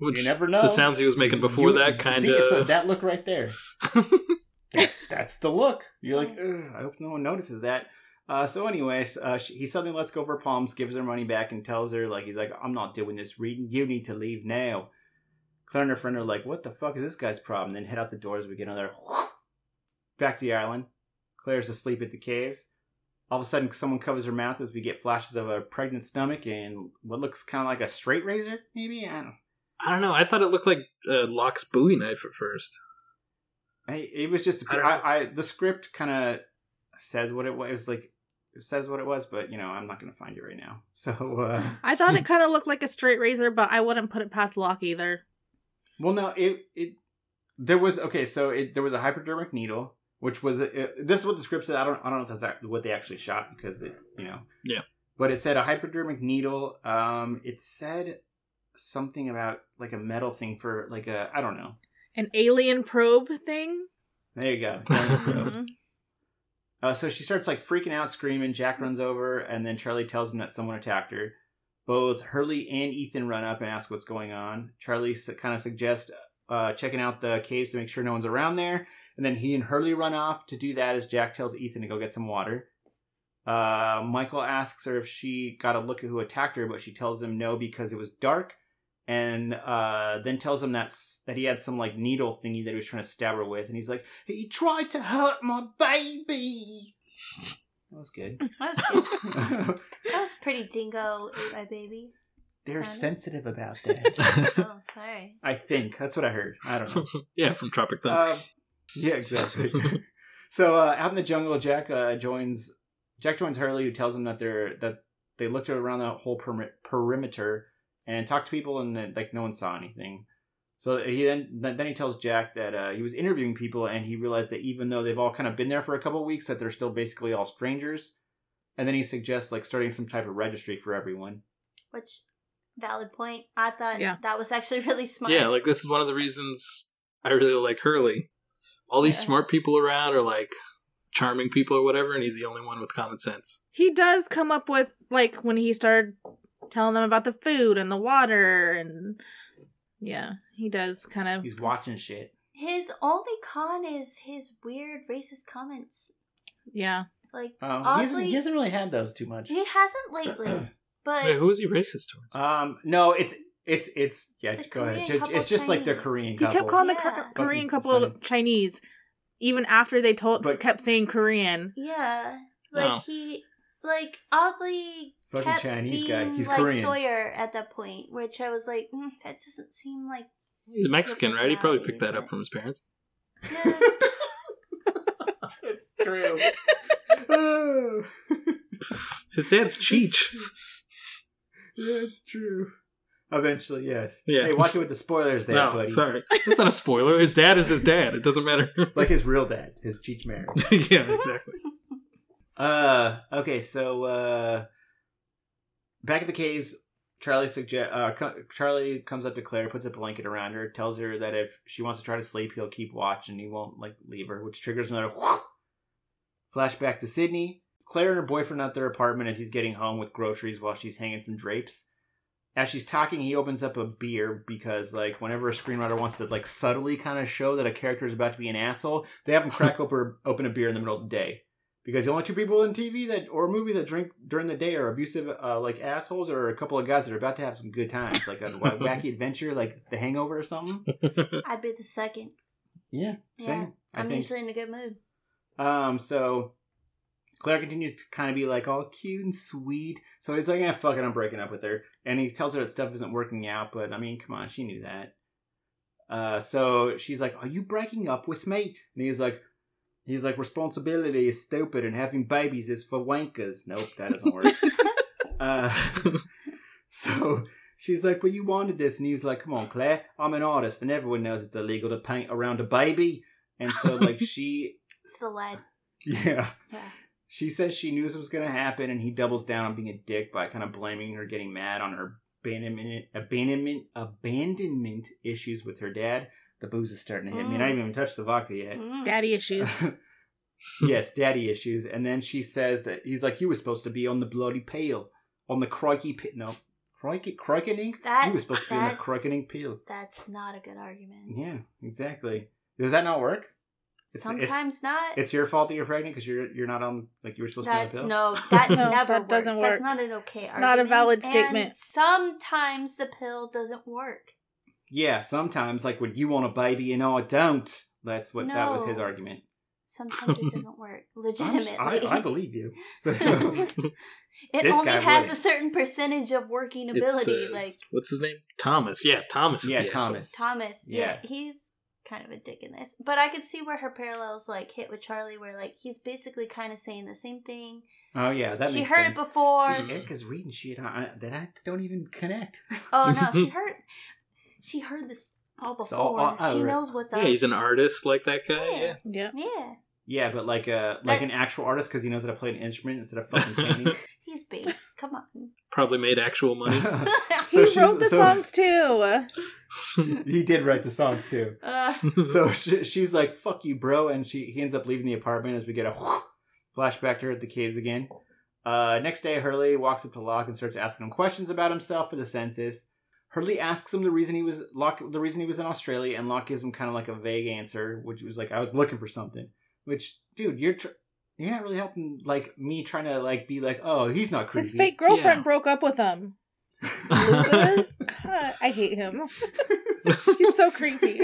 Which you never know. the sounds he was making before You- that kind see, it's a- of. that look right there. [LAUGHS] that's, that's the look. You're like, I hope no one notices that. Uh, so, anyways, uh, she, he suddenly lets go of her palms, gives her money back, and tells her, like, he's like, I'm not doing this reading. You need to leave now. Claire and her friend are like, what the fuck is this guy's problem? Then head out the doors. We get another back to the island. Claire's asleep at the caves. All of a sudden, someone covers her mouth as we get flashes of a pregnant stomach and what looks kind of like a straight razor, maybe? I don't I don't know. I thought it looked like uh, Locke's Bowie knife at first. I, it was just I I. I, the script kind of says what it was. It was like it says what it was, but you know I'm not gonna find it right now. [LAUGHS] So uh, I thought it [LAUGHS] kind of looked like a straight razor, but I wouldn't put it past Locke either. well, no, it it there was okay. So it there was a hypodermic needle, which was it, this is what the script said. I don't I don't know if that's what they actually shot because it you know Yeah. but it said a hypodermic needle. Um, it said something about like a metal thing for like a I don't know. An alien probe thing. There you go. [LAUGHS] Mhm. Uh, so she starts like freaking out, screaming. Jack runs over, and then Charlie tells him that someone attacked her. Both Hurley and Ethan run up and ask what's going on. Charlie su- kind of suggests uh, checking out the caves to make sure no one's around there, and then he and Hurley run off to do that as Jack tells Ethan to go get some water. Uh, Michael asks her if she got a look at who attacked her, but she tells him no because it was dark, and uh, then tells him that's that he had some like needle thingy that he was trying to stab her with, and he's like, "He tried to hurt my baby." That was good. [LAUGHS] That was good. [LAUGHS] That was pretty dingo, ate my baby. They're Sounded- sensitive about [LAUGHS] that. Oh, sorry. I think that's what I heard. I don't know. yeah, from Tropic Thunder. Um, yeah, exactly. so uh, out in the jungle, Jack uh, joins Jack joins Hurley, who tells him that they're that they looked around the whole peri- perimeter and talked to people, and that, like no one saw anything. So he then then he tells Jack that uh, he was interviewing people and he realized that even though they've all kind of been there for a couple of weeks, that they're still basically all strangers. And then he suggests like starting some type of registry for everyone. Which valid point. I thought Yeah. that was actually [LAUGHS] really smart. Yeah, like this is one of the reasons I really like Hurley. All these Yeah. smart people around are like charming people or whatever, and he's the only one with common sense. He does come up with like when he started telling them about the food and the water and yeah, he does kind of He's watching shit. His only con is his weird racist comments. yeah. Like Oh, he, hasn't, oddly, he hasn't really had those too much. he hasn't lately. [CLEARS THROAT] But Wait, who is he racist towards? Um, no, it's it's it's yeah. The go ahead. Korean Ju- couple It's just like the Chinese. Korean He couple. kept calling the Yeah. Kor- Korean couple son. Chinese even after they told But- kept saying Korean. yeah, like he like oddly Fucking kept Chinese being guy. He's like Korean. Sawyer at that point, which I was like, mm, that doesn't seem like. He's Mexican, right? He probably picked that up from his parents. Yeah. [LAUGHS] it's true. [LAUGHS] His dad's Cheech. yeah, it's true. Eventually, yes. Yeah. Hey, watch it with the spoilers there, [LAUGHS] no, buddy. sorry. That's not a spoiler. His dad is his dad. It doesn't matter. [LAUGHS] Like his real dad, his Cheech Marin. [LAUGHS] yeah, exactly. Uh, okay, so uh, back at the caves, Charlie suggest uh, co- Charlie comes up to Claire, puts a blanket around her, tells her that if she wants to try to sleep, he'll keep watch and he won't like leave her, which triggers another flashback to Sydney. Claire and her boyfriend at their apartment as he's getting home with groceries while she's hanging some drapes. As she's talking, he opens up a beer because, like, whenever a screenwriter wants to, like, subtly kind of show that a character is about to be an asshole, they have him crack [LAUGHS] open, open a beer in the middle of the day because the only two people in TV that or a movie that drink during the day are abusive, uh, like assholes, or a couple of guys that are about to have some good times, like a [LAUGHS] wacky adventure, like The Hangover or something. [LAUGHS] I'd be the second. Yeah, Yeah, same. I I'm think. usually in a good mood. Um, so Claire continues to kind of be like all cute and sweet. So he's like, "Yeah, fuck it, I'm breaking up with her," and he tells her that stuff isn't working out. But I mean, come on, she knew that. Uh, so she's like, "Are you breaking up with me?" And he's like, "He's like, responsibility is stupid, and having babies is for wankers." Nope, that doesn't work. [LAUGHS] uh, [LAUGHS] so she's like, "But you wanted this," and he's like, "Come on, Claire, I'm an artist, and everyone knows it's illegal to paint around a baby." And so, like, [LAUGHS] she It's the lead. yeah. Yeah. She says she knew this was going to happen, and he doubles down on being a dick by kind of blaming her getting mad on her abandonment, abandonment, abandonment issues with her dad. The booze is starting to hit me, and I haven't even touched the vodka yet. Mm. Daddy issues. [LAUGHS] yes, daddy issues. And then she says that he's like, "You were supposed to be on the bloody pill, on the crikey pit. No, crikey, crikening. That- you were supposed to be on the that's- crikening pill. That's not a good argument. Yeah, exactly. Does that not work? It's- it's- Sometimes not. It's your fault that you're pregnant because you're you're not on like you were supposed to be on that the pill. no, [LAUGHS] that [LAUGHS] No, never that works. doesn't work. That's not an okay. Argument. It's not a argument. valid And statement. sometimes the pill doesn't work. Yeah, sometimes like when you want a baby and I don't. That's what that was his argument. Sometimes it [LAUGHS] doesn't work. I'm Legitimately, s- I, I believe you. So, it This only has would. a certain percentage of working ability. uh, like What's his name? Thomas. Yeah, Thomas. is yeah. Thomas. Thomas, yeah. Yeah. he's kind of a dick in this. But I could see where her parallels like hit with Charlie, where like he's basically kind of saying the same thing. Oh yeah, that she makes heard sense. it before. See, Erica's reading shit I, I- that I don't even connect. [LAUGHS] Oh no, she [LAUGHS] heard. She heard this all before. So, oh, oh, she knows what's Yeah, up. he's an artist like that guy. Yeah. yeah. yeah, yeah, but like a like That- an actual artist because he knows how to play an instrument instead of fucking [LAUGHS] painting. He's bass. Come on. Probably made actual money. [LAUGHS] [LAUGHS] So he wrote the so- songs [LAUGHS] too. he did write the songs too. Uh, so she, she's like, "Fuck you, bro," and she he ends up leaving the apartment as we get a flashback to her at the caves again. Uh, next day, Hurley walks up to Locke and starts asking him questions about himself for the census. Hurley asks him the reason he was Locke, the reason he was in Australia, and Locke gives him kind of like a vague answer, which was like, "I was looking for something." Which, dude, you're tr- you're not really helping like me trying to like be like, "Oh, he's not creepy." His fake girlfriend Yeah. broke up with him. [LAUGHS] God, I hate him. [LAUGHS] He's so creepy.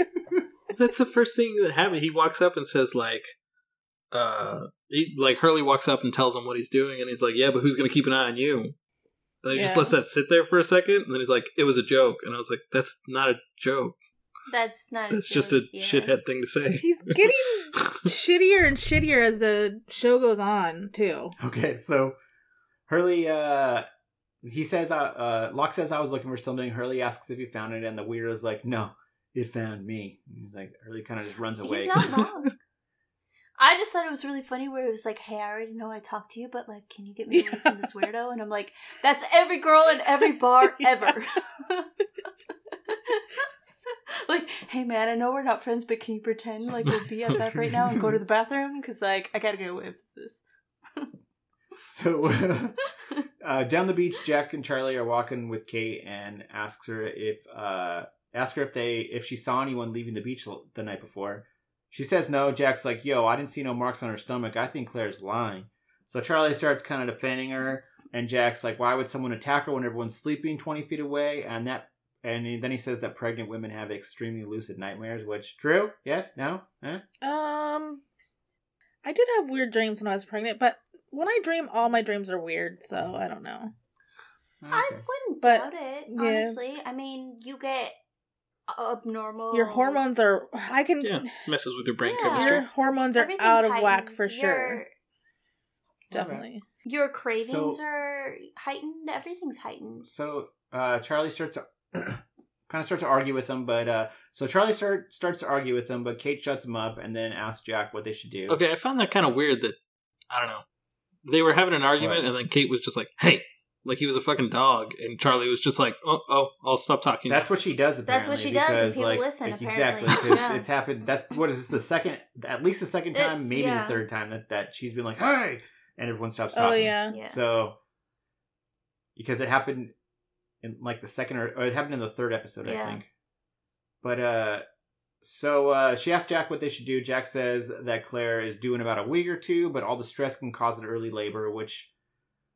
That's the first thing that happened. He walks up and says like, uh, he, like Hurley walks up and tells him what he's doing, and he's like, "Yeah, but who's gonna keep an eye on you?" And then he just lets that sit there for a second, and then he's like, "It was a joke," and I was like, "That's not a joke. That's not. That's just a yeah. shithead thing to say." He's getting [LAUGHS] shittier and shittier as the show goes on, too. Okay, so Hurley, uh, he says, uh, uh, Locke says I was looking for something. Hurley asks if he found it, and the weirdo's like, no, it found me. And He's like, Hurley kind of just runs away. He's not [LAUGHS] wrong. I just thought it was really funny where it was like, "Hey, I already know I talked to you, but like, can you get me away from this [LAUGHS] weirdo?" And I'm like, "That's every girl in every bar ever." [LAUGHS] like, hey man, I know we're not friends, but can you pretend like we're BFF right now and go to the bathroom? Because like, I gotta get away with this. [LAUGHS] So uh, down the beach, Jack and Charlie are walking with Kate and asks her if uh, ask her if they if she saw anyone leaving the beach l- the night before. She says no. Jack's like, "Yo, I didn't see no marks on her stomach. I think Claire's lying." So Charlie starts kind of defending her, and Jack's like, "Why would someone attack her when everyone's sleeping twenty feet away?" And that, and he- then he says that pregnant women have extremely lucid nightmares. Which true? Yes? No? Huh? Um, I did have weird dreams when I was pregnant, but when I dream, all my dreams are weird, so I don't know. I wouldn't But, doubt it. yeah. Honestly, I mean, you get abnormal. Your hormones are. I can. Yeah, messes with your brain Yeah. chemistry. Your hormones are out of whack heightened. for Your- sure. Definitely. Your cravings So- are heightened. Everything's heightened. So uh, Charlie starts to [CLEARS THROAT] kind of start to argue with him, but uh, so Charlie start starts to argue with him, but Kate shuts him up and then asks Jack what they should do. Okay, I found that kind of weird that I don't know. They were having an argument, What? and then Kate was just like, "Hey," like he was a fucking dog, and Charlie was just like, "Oh, oh, I'll stop talking." That's now." what she does. Apparently, That's what she does, because, people like, listen, like, apparently. Exactly, 'cause Yeah. it's happened. That what is this? The second, at least the second time, It's- maybe yeah. the third time that that she's been like, "Hey," and everyone stops Oh talking. yeah. Yeah. So because it happened in like the second or, or it happened in the third episode, I Yeah. think. But uh so uh she asked Jack what they should do. Jack says that Claire is due in about a week or two, but all the stress can cause an early labor, which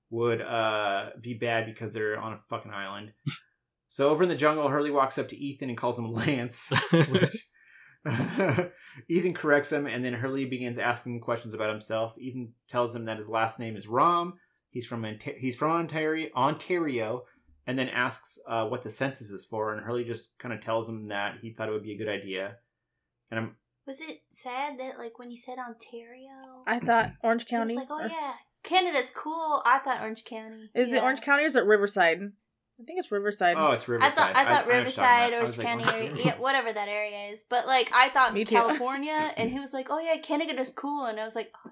would uh be bad because they're on a fucking island. [LAUGHS] so over in the jungle, Hurley walks up to Ethan and calls him Lance, [LAUGHS] which [LAUGHS] Ethan corrects him, and then Hurley begins asking questions about himself. Ethan tells him that his last name is Rom. He's from he's from Ontario, Ontario, and then asks uh, what the census is for. And Hurley just kind of tells him that he thought it would be a good idea. And I'm Was it sad that like when he said Ontario? I thought Orange County. was like, oh or- yeah, Canada's cool. I thought Orange County. Is it Orange County or is it Riverside? I think it's Riverside. oh, it's I Riverside. thought I thought know what you're talking Riverside. I Orange like, County, what? area, yeah, whatever that area is. But like, I thought [LAUGHS] California, and he was like, "Oh yeah, Canada's cool," and I was like, "Oh yeah,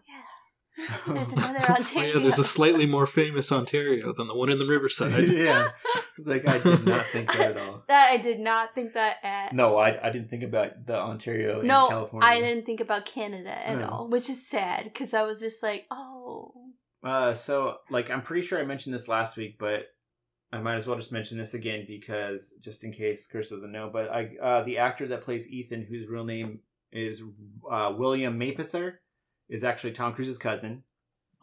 [LAUGHS] there's another [LAUGHS] Oh Ontario." yeah, there's a slightly more famous Ontario than the one in the Riverside. [LAUGHS] yeah, it's like I did not think that at all. that I did not think that at. No, I, I didn't think about the Ontario No, and California. I didn't think about Canada at No. all, which is sad because I was just like, "Oh, Uh, so like I'm pretty sure I mentioned this last week, but I might as well just mention this again because just in case Chris doesn't know. But I uh, the actor that plays Ethan, whose real name is uh, William Mapother, is actually Tom Cruise's cousin.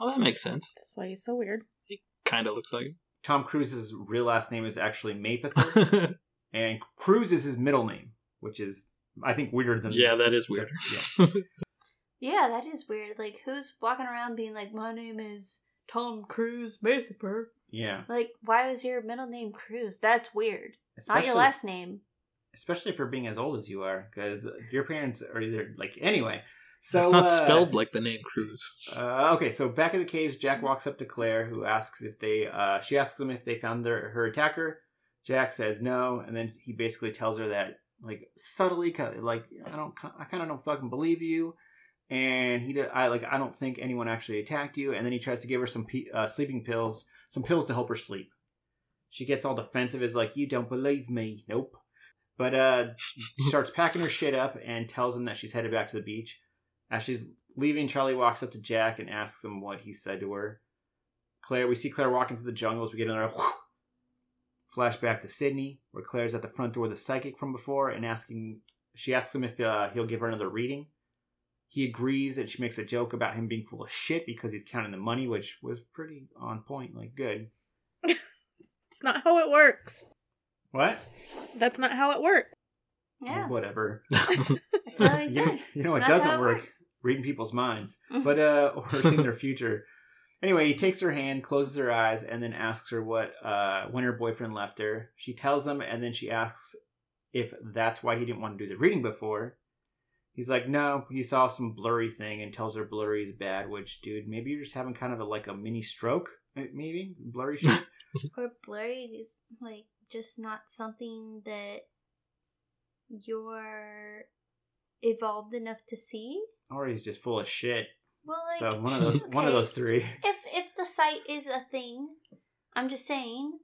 Oh, that makes sense. That's why he's so weird. He kind of looks like him. Tom Cruise's real last name is actually Mapother, [LAUGHS] and Cruise is his middle name, which is I think weirder than yeah, that is weird. Yeah. [LAUGHS] yeah, that is weird." Like, who's walking around being like, "My name is Tom Cruise Mapother"? Yeah, Like, why was your middle name Cruise? That's weird. Not your last name. especially for being as old as you are, because your parents are either like anyway. So it's not uh, spelled like the name Cruz. Uh, okay, so back in the caves, Jack walks up to Claire, who asks if they. Uh, she asks him if they found their, her attacker. Jack says no, and then he basically tells her that, like subtly, like I don't, I kind of don't fucking believe you, and he, I like, I don't think anyone actually attacked you. And then he tries to give her some pe- uh, sleeping pills, some pills to help her sleep. She gets all defensive, is like, "You don't believe me, nope." But uh, she starts packing her shit up and tells him that she's headed back to the beach. As she's leaving, Charlie walks up to Jack and asks him what he said to her. Claire, we see Claire walk into the jungles. we get another flashback to Sydney, where Claire's at the front door of the psychic from before and asking. She asks him if uh, he'll give her another reading. He agrees, and she makes a joke about him being full of shit because he's counting the money, which was pretty on point, like good. [LAUGHS] It's not how it works. What? That's not how it works. Yeah, Whatever. [LAUGHS] that's what I [LAUGHS] you said. know, you know it not doesn't it work works. reading people's minds but uh or seeing their [LAUGHS] future. Anyway he takes her hand closes her eyes and then asks her what uh when her boyfriend left her. She tells him and then she asks if that's why he didn't want to do the reading before. He's like no. He saw some blurry thing and tells her blurry is bad which dude maybe you're just having kind of a like a mini stroke maybe? Blurry shit? Or blurry is like just not something that you're evolved enough to see. Or he's just full of shit. Well, like So one of those one of those three. [LAUGHS] If if the sight is a thing, I'm just saying,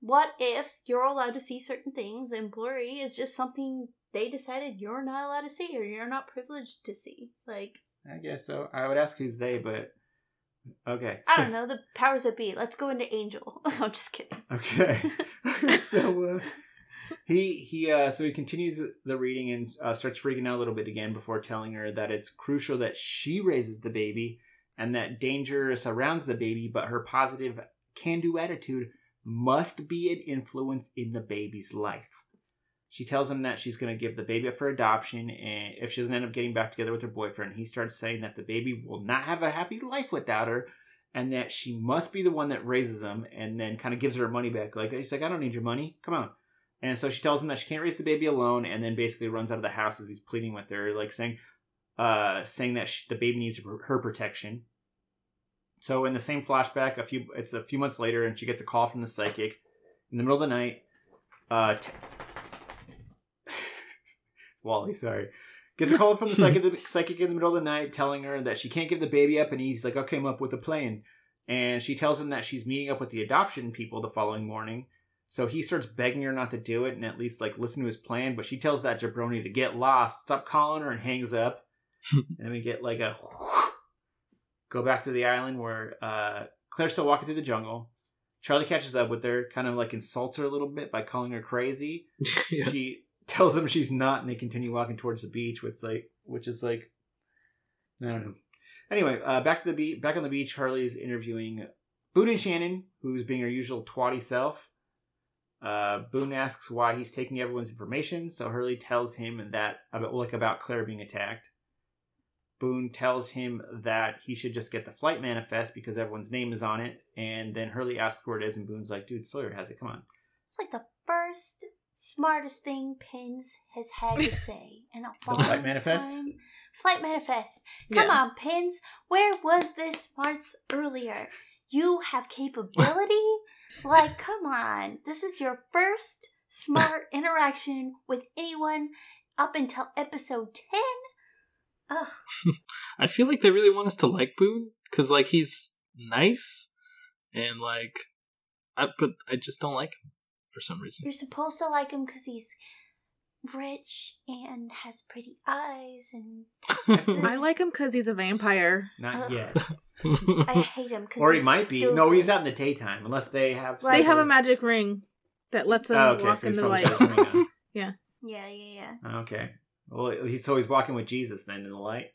what if you're allowed to see certain things and blurry is just something they decided you're not allowed to see or you're not privileged to see? Like I guess so. I would ask who's they, but okay. I don't know the powers that be. Let's go into Angel. [LAUGHS] I'm just kidding. Okay. [LAUGHS] so uh, he he uh, so he continues the reading and uh, starts freaking out a little bit again before telling her that it's crucial that she raises the baby and that danger surrounds the baby, but her positive can-do attitude must be an influence in the baby's life. She tells him that she's going to give the baby up for adoption, and if she doesn't end up getting back together with her boyfriend, he starts saying that the baby will not have a happy life without her, and that she must be the one that raises him, and then kind of gives her her money back. Like he's like, I don't need your money, come on. And so she tells him that she can't raise the baby alone, and then basically runs out of the house as he's pleading with her, like saying, uh, saying that she, the baby needs her, protection. So in the same flashback, a few it's a few months later, and she gets a call from the psychic in the middle of the night. Uh, t- [LAUGHS] Wally, sorry. Gets a call from the psychic, [LAUGHS] psychic in the middle of the night telling her that she can't give the baby up, and he's like, okay, I'm up with a plan. And she tells him that she's meeting up with the adoption people the following morning. So he starts begging her not to do it and at least like listen to his plan, but she tells that jabroni to get lost, stop calling her, and hangs up. [LAUGHS] and then we get like a [LAUGHS] go back to the island where uh, Claire's still walking through the jungle. Charlie catches up with her, kind of like insults her a little bit by calling her crazy. [LAUGHS] Yeah. She tells him she's not, and they continue walking towards the beach, which like, which is like, I don't know. Anyway, uh, back to the beach. Back on the beach, Charlie's interviewing Boone and Shannon, who's being her usual twatty self. Uh, Boone asks why he's taking everyone's information, so Hurley tells him that about like about Claire being attacked. Boone tells him that he should just get the flight manifest because everyone's name is on it, and then Hurley asks where it is, and Boone's like, "Dude, Sawyer has it. Come on." It's like the first smartest thing Pins has had to [LAUGHS] say in a long flight manifest? time. Flight manifest. Come Yeah. on, Pins. Where was this smarts earlier? You have capability. Like, come on. This is your first smart [LAUGHS] interaction with anyone up until episode ten. Ugh. I feel like they really want us to like Boone because like he's nice and like, I, but I just don't like him for some reason. You're supposed to like him because he's rich and has pretty eyes and [LAUGHS] I like him because he's a vampire. Not Ugh. yet. [LAUGHS] I hate him because or he might be. No, he's out in the daytime, unless they have. They have a magic ring that lets them Oh, okay, walk so he's in the probably light. got his ring [LAUGHS] yeah. Yeah, yeah, yeah. Okay. Well, he's so he's walking with Jesus then in the light.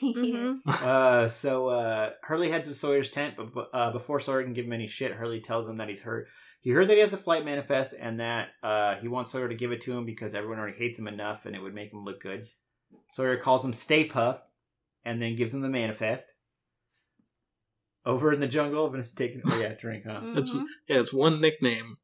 yeah. Uh, so uh, Hurley heads to Sawyer's tent, but but, uh, before Sawyer can give him any shit, Hurley tells him that he's hurt. He heard that he has a flight manifest and that uh, he wants Sawyer to give it to him because everyone already hates him enough and it would make him look good. Sawyer calls him Stay Puft and then gives him the manifest. Over in the jungle, but it's taking. Oh yeah, drink, huh? It's yeah, it's one nickname.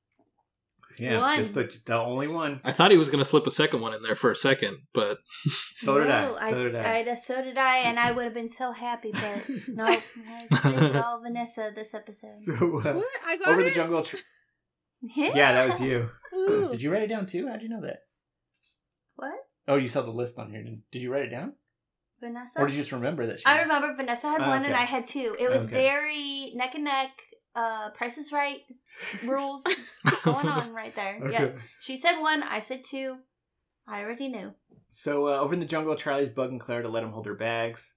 Yeah, One. just the, the only one. I thought he was gonna slip a second one in there for a second, but [LAUGHS] So did No, I. So did I. I, so did I, and I would have been so happy, but [LAUGHS] no, it's, it's all Vanessa this episode. So uh, What? I got over it? the jungle. Tr- yeah, that was you. [LAUGHS] Ooh. Did you write it down too? How'd you know that? What? Oh, you saw the list on here. Did, did you write it down, Vanessa? or did you just remember that? She... I remember Vanessa had Oh, one and okay. I had two. It was Okay. very neck and neck. Uh, Price is Right [LAUGHS] rules going on right there. [LAUGHS] Yeah, she said one, I said two. I already knew. So uh, over in the jungle, Charlie's bugging Claire to let him hold her bags.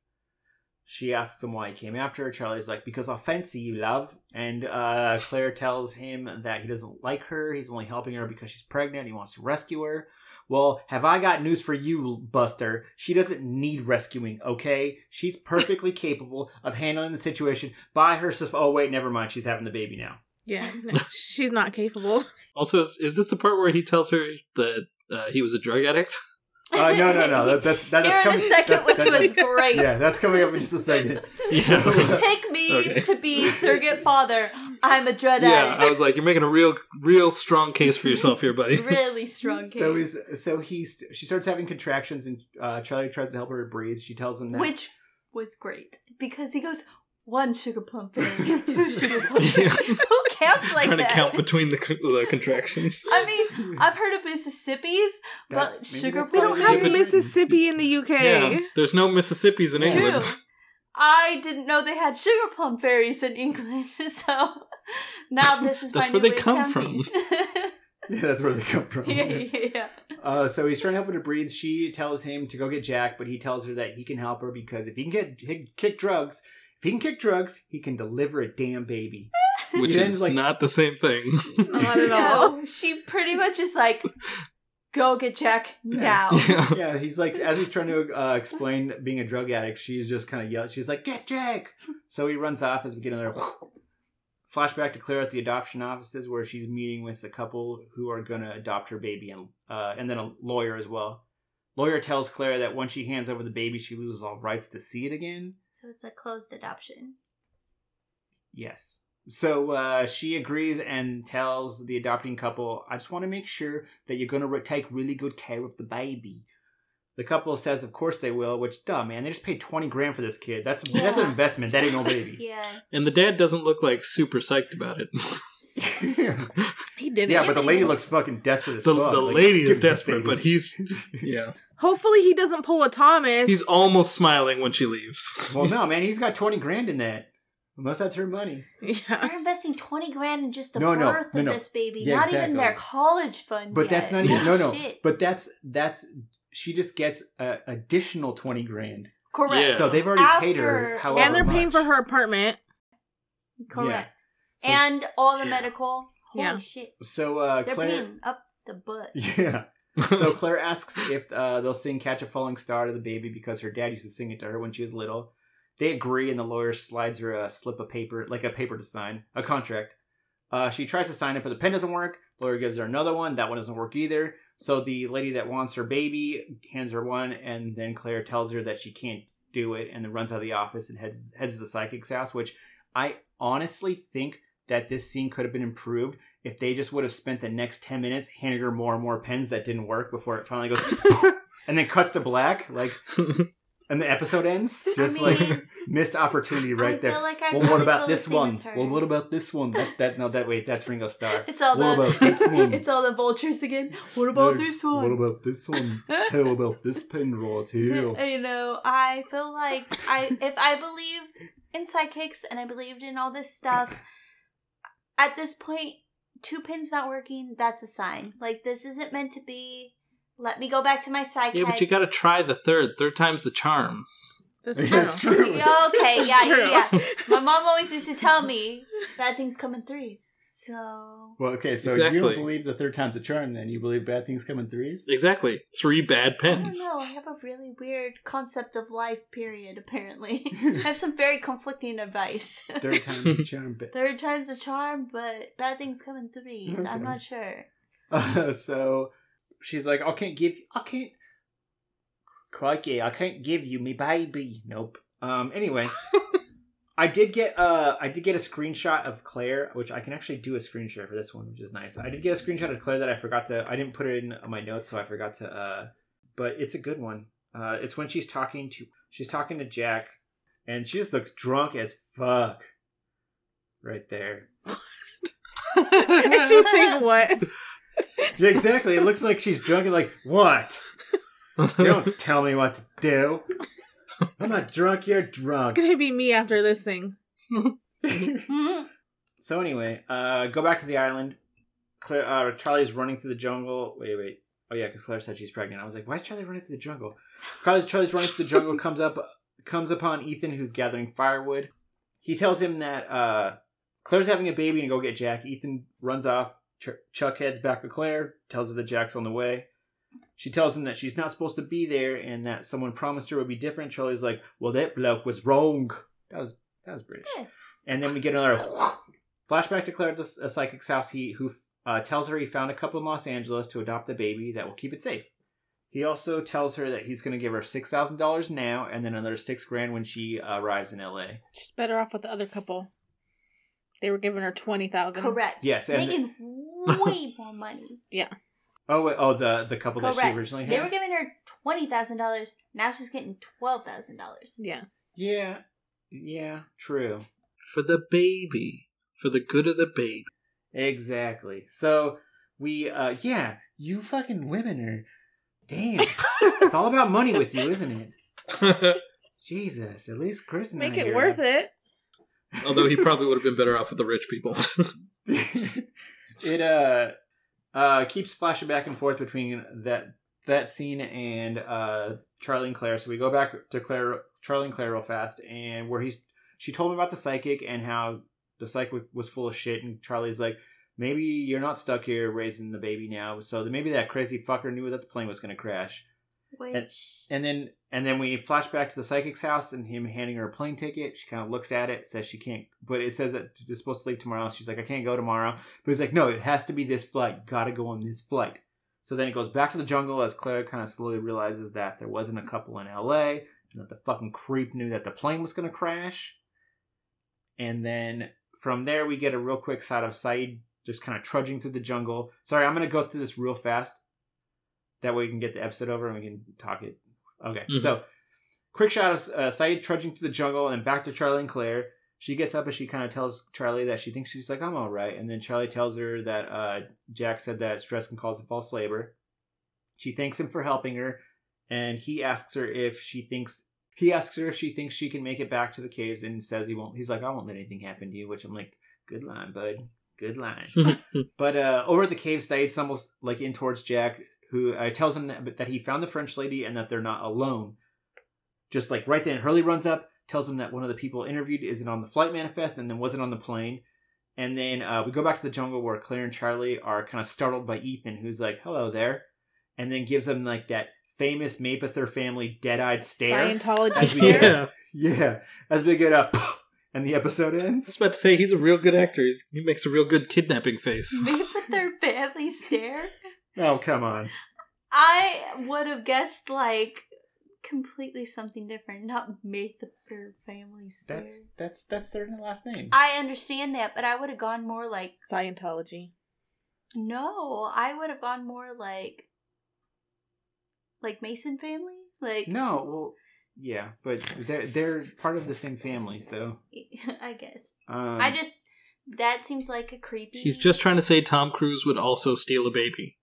She asks him why he came after her. Charlie's like, "Because I'll fancy you, love." And uh, Claire tells him that he doesn't like her. He's only helping her because she's pregnant. And he wants to rescue her. Well, have I got news for you, Buster? She doesn't need rescuing, okay? She's perfectly [LAUGHS] capable of handling the situation by herself. Oh wait, never mind. She's having the baby now. Yeah, [LAUGHS] no, she's not capable. also is, is this the part where he tells her that uh, he was a drug addict? Uh, no, no, no. That, that's that, Here that's in coming. a second, that- which that- was great. Yeah, that's coming up in just a second. [LAUGHS] Yeah. [LAUGHS] Take me Okay. to be surrogate father. I'm a dread yeah, addict. I was like, you're making a real, real strong case for yourself here, buddy. really strong case. So he's so he's she starts having contractions and uh, Charlie tries to help her breathe. She tells him that Which was great because he goes one sugar plum thing, [LAUGHS] two sugar plum thing. Who counts like Trying that. to count between the, the contractions. I mean, I've heard of Mississippi's, but That's- maybe sugar that's We don't have Yeah, Mississippi in the UK. Yeah, there's no Mississippi's in True. England. I didn't know they had sugar plum fairies in England, [LAUGHS] so now [LAUGHS] this is That's my where new they way of come counting. [LAUGHS] Yeah, that's where they come from. yeah, yeah, yeah. Uh, so he's trying to help her to breathe. She tells him to go get Jack, but he tells her that he can help her because if he can get he, kick drugs, if he can kick drugs, he can deliver a damn baby. [LAUGHS] Which He is like- not the same thing. [LAUGHS] Not at all. She pretty much is like, go get Jack now. [LAUGHS] yeah. yeah, he's like as he's trying to uh, explain being a drug addict, she's just kind of yelling. She's like, "Get Jack!" So he runs off as we get another flashback to Claire at the adoption offices where she's meeting with a couple who are going to adopt her baby and uh, and then a lawyer as well. Lawyer tells Claire that once she hands over the baby, she loses all rights to see it again. So it's a closed adoption. Yes. So uh, she agrees and tells the adopting couple, I just want to make sure that you're going to re- take really good care of the baby. The couple says, of course they will, which, duh, man, they just paid 20 grand for this kid. That's that's an investment. That ain't no baby. [LAUGHS] Yeah. And the dad doesn't look like super psyched about it. yeah, [LAUGHS] He didn't. Yeah, but the lady looks fucking desperate as The, fuck. the Like, lady is desperate, but he's [LAUGHS] yeah. Hopefully he doesn't pull a Thomas. He's almost smiling when she leaves. Well, no, man, he's got 20 grand in that. Unless that's her money. yeah. They're investing 20 grand in just the No, no, birth no, of this baby, Yeah, not even their college fund. But yet. that's not even, no, no. Shit. But that's, that's, she just gets a additional 20 grand. Correct. Yeah. So they've already paid her however And they're paying for her apartment. Correct. So- and all the Yeah. medical. Holy Yeah. shit. So uh, They're Claire, paying up the butt. [LAUGHS] yeah. So [LAUGHS] Claire asks if uh, they'll sing "Catch a Falling Star" to the baby because her dad used to sing it to her when she was little. They agree, and the lawyer slides her a slip of paper, like a paper to sign, a contract. Uh, she tries to sign it, but the pen doesn't work. Lawyer gives her another one. That one doesn't work either. So the lady that wants her baby hands her one, and then Claire tells her that she can't do it, and then runs out of the office and heads heads to the psychic's house. Which I honestly think that this scene could have been improved if they just would have spent the next 10 minutes handing her more and more pens that didn't work before it finally goes [LAUGHS] and then cuts to black like [LAUGHS] and the episode ends [LAUGHS] just I mean, like [LAUGHS] missed opportunity right I there. feel like well what about the this one? well what about this one? That, that no that wait that's ringo starr. It's all what the about this [LAUGHS] one? it's all the vultures again. What about this one? what about this one? How about this pen right here? You know, I feel like I if I believed in psychics and I believed in all this stuff, at this point, two pins not working, that's a sign. Like this isn't meant to be. Let me go back to my psychic. yeah, but you got to try the third. Third time's the charm. That's [LAUGHS] Yeah, it's true. Okay, yeah, true. yeah, yeah. [LAUGHS] My mom always used to tell me bad things come in threes. So well okay so you don't believe the third time's a charm then you believe bad things come in threes Exactly. Three bad I don't pens. know. I have a really weird concept of life. Period. Apparently, [LAUGHS] I have some very conflicting advice. third time's a charm but Third time's a charm, but bad things come in threes. I'm not sure. Uh, so she's like, I can't give, you, I can't. Crikey, I can't give you me baby. Nope. Um. Anyway, [LAUGHS] I did get uh, I did get a screenshot of Claire, which I can actually do a screen share for this one, which is nice. I did get a screenshot of Claire that I forgot to. I didn't put it in my notes, so I forgot to. uh But it's a good one. Uh, it's when she's talking to she's talking to Jack, and she just looks drunk as fuck. Right there. and she's saying what? Yeah, exactly. It looks like she's drunk and like, what? You don't [LAUGHS] tell me what to do. I'm not drunk, you're drunk. It's gonna be me after this thing. [LAUGHS] so anyway, uh go back to the island. Claire uh Charlie's running through the jungle. Wait, wait. Oh yeah, because Claire said she's pregnant. I was like, why is Charlie running through the jungle? Charlie's Charlie's running through the jungle, [LAUGHS] comes up comes upon Ethan who's gathering firewood. He tells him that uh Claire's having a baby and go get Jack. Ethan runs off. Ch- Chuck heads back to Claire, tells her that Jack's on the way. She tells him that she's not supposed to be there and that someone promised her it would be different. Charlie's like, "Well, that bloke was wrong." That was that was British. Yeah. And then we get another [LAUGHS] flashback to Claire at a psychic's house. He who uh, tells her he found a couple in Los Angeles to adopt the baby that will keep it safe. He also tells her that he's going to give her six thousand dollars now and then another six grand when she uh, arrives in L.A. She's better off with the other couple. They were giving her twenty thousand. Correct. Yes, and making [LAUGHS] way more money. Yeah. oh wait, oh the the couple that she originally had. They were giving her twenty thousand dollars. Now she's getting twelve thousand dollars. Yeah. yeah, yeah, true. For the baby. for the good of the baby. Exactly. So we, uh, yeah, you fucking women are, damn. [LAUGHS] it's all about money with you, isn't it? [LAUGHS] Jesus, at least Chris and Make I it worth are- it. Although he probably would have been better off with the rich people. It uh uh keeps flashing back and forth between that that scene and uh Charlie and Claire. So we go back to Claire Charlie and Claire real fast and where he's she told him about the psychic and how the psychic was full of shit and Charlie's like maybe you're not stuck here raising the baby now so maybe that crazy fucker knew that the plane was going to crash Which and, and then and then we flash back to the psychic's house and him handing her a plane ticket. She kind of looks at it, says she can't, but it says that it's supposed to leave tomorrow. She's like, I can't go tomorrow. But he's like, no, it has to be this flight. Gotta go on this flight. So then it goes back to the jungle as Claire kind of slowly realizes that there wasn't a couple in LA and that the fucking creep knew that the plane was gonna crash. And then from there we get a real quick side of Sayid just kind of trudging through the jungle. Sorry, I'm gonna go through this real fast. That way we can get the episode over and we can talk it. Okay, Mhm. so quick shot of uh, Sayid trudging through the jungle and then back to Charlie and Claire. She gets up and she kind of tells Charlie that she thinks she's like, I'm all right. And then Charlie tells her that uh, Jack said that stress can cause a false labor. She thanks him for helping her. And he asks her if she thinks, he asks her if she thinks she can make it back to the caves and says he won't. He's like, I won't let anything happen to you, which I'm like, good line, bud. Good line. [LAUGHS] But uh, over at the cave, Sayid stumbles like in towards Jack, who uh, tells him that, that he found the French lady and that they're not alone. Just like right then, Hurley runs up, tells him that one of the people interviewed isn't on the flight manifest and then wasn't on the plane. And then uh, we go back to the jungle where Claire and Charlie are kind of startled by Ethan, who's like, "Hello there," and then gives them like that famous Mapother family dead-eyed stare. Scientology As we stare. get, yeah, as we get up, [LAUGHS] and the episode ends. I was ends. about to say he's a real good actor. He's, he makes a real good kidnapping face. Made with their family stare. Oh come on! I would have guessed like completely something different, not made the their family stare. That's that's that's their last name. I understand that, but I would have gone more like Scientology. no. I would have gone more like like Manson family. Like No, well, yeah, but they're they're part of the same family, so. [LAUGHS] I guess Um, I just that seems like a creepy. He's just trying to say Tom Cruise would also steal a baby.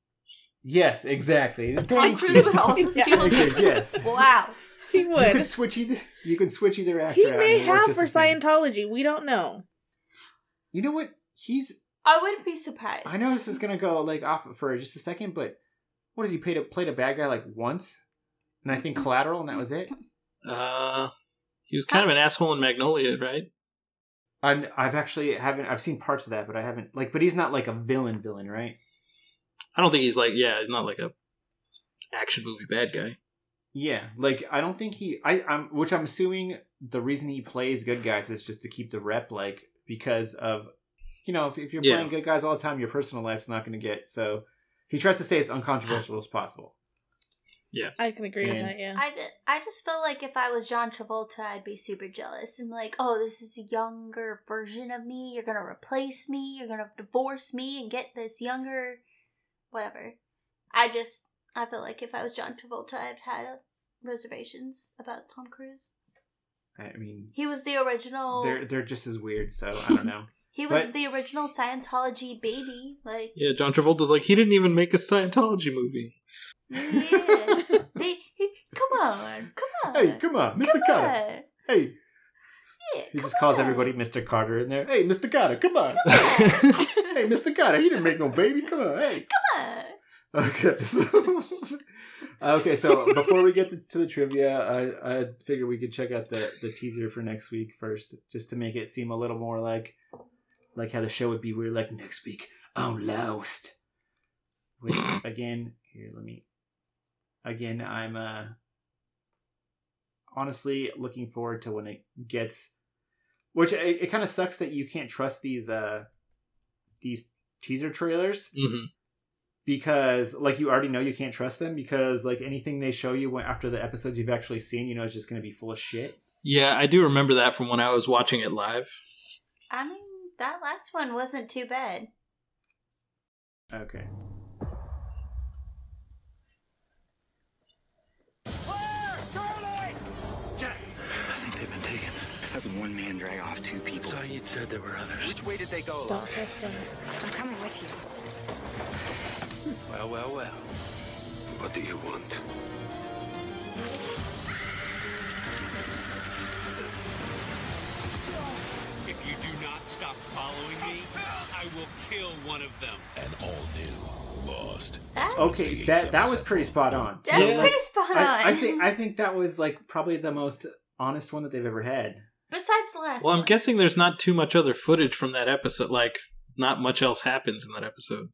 Yes, exactly. Tom Thank Cruise you. would [LAUGHS] also Yeah. steal. Okay, yes. Wow. He You would. can switch either. You can switch either actor. He out may and it'll work have just for the same. Scientology. We don't know. You know what? He's. I wouldn't be surprised. I know this is gonna go like off for just a second, but what does he played a played a bad guy like once, and I think Collateral, and that was it. Uh, he was kind of an asshole in Magnolia, right? I'm, I've actually haven't I've seen parts of that, but I haven't like. But he's not like a villain villain, right? I don't think he's like yeah, he's not like a action movie bad guy. Yeah, like I don't think he. I, I'm, which I'm assuming the reason he plays good guys is just to keep the rep, like because of, you know, if, if you're Yeah. playing good guys all the time, your personal life's not going to get. So he tries to stay as uncontroversial as possible. Yeah. I can agree with that. Yeah. I, ju- I just feel like if I was John Travolta, I'd be super jealous and like, oh, this is a younger version of me. You're gonna replace me. You're gonna divorce me and get this younger, whatever. I just I feel like if I was John Travolta, I'd had uh, reservations about Tom Cruise. I mean, He was the original. they're they're just as weird. So I don't know. [LAUGHS] he was but- the original Scientology baby. Like, Yeah, John Travolta's like he didn't even make a Scientology movie. yeah. [LAUGHS] they, he, come on, come on. hey, come on, Mr. Come Carter. on. Hey, Yeah, he just calls on. everybody Mr. Carter in there. Hey, Mr. Carter, come on. Come on. [LAUGHS] hey, Mr. Carter, he didn't make no baby. Come on, hey. Come on. Okay, [LAUGHS] so okay, so before we get to, to the trivia, I, I figured we could check out the, the teaser for next week first, just to make it seem a little more like like how the show would be. We're like next week, I'm lost. Which [CLEARS THROAT] again, here let me. Again, I'm uh honestly looking forward to when it gets. Which it, it kind of sucks that you can't trust these uh these teaser trailers hmm because like you already know you can't trust them because like anything they show you after the episodes you've actually seen you know is just going to be full of shit Yeah, I do remember that from when I was watching it live. I mean, that last one wasn't too bad. okay one man drag off two people. Sayid said there were others. Which way did they go? Don't trust him. I'm coming with you. Well, well, well. What do you want? If you do not stop following me, I will kill one of them. An all new Lost. That's, Okay, that that was pretty spot on. that's Yeah. pretty spot on. I, I think I think that was like probably the most honest one that they've ever had. Besides the last Well, I'm one. guessing there's not too much other footage from that episode. Like, not much else happens in that episode.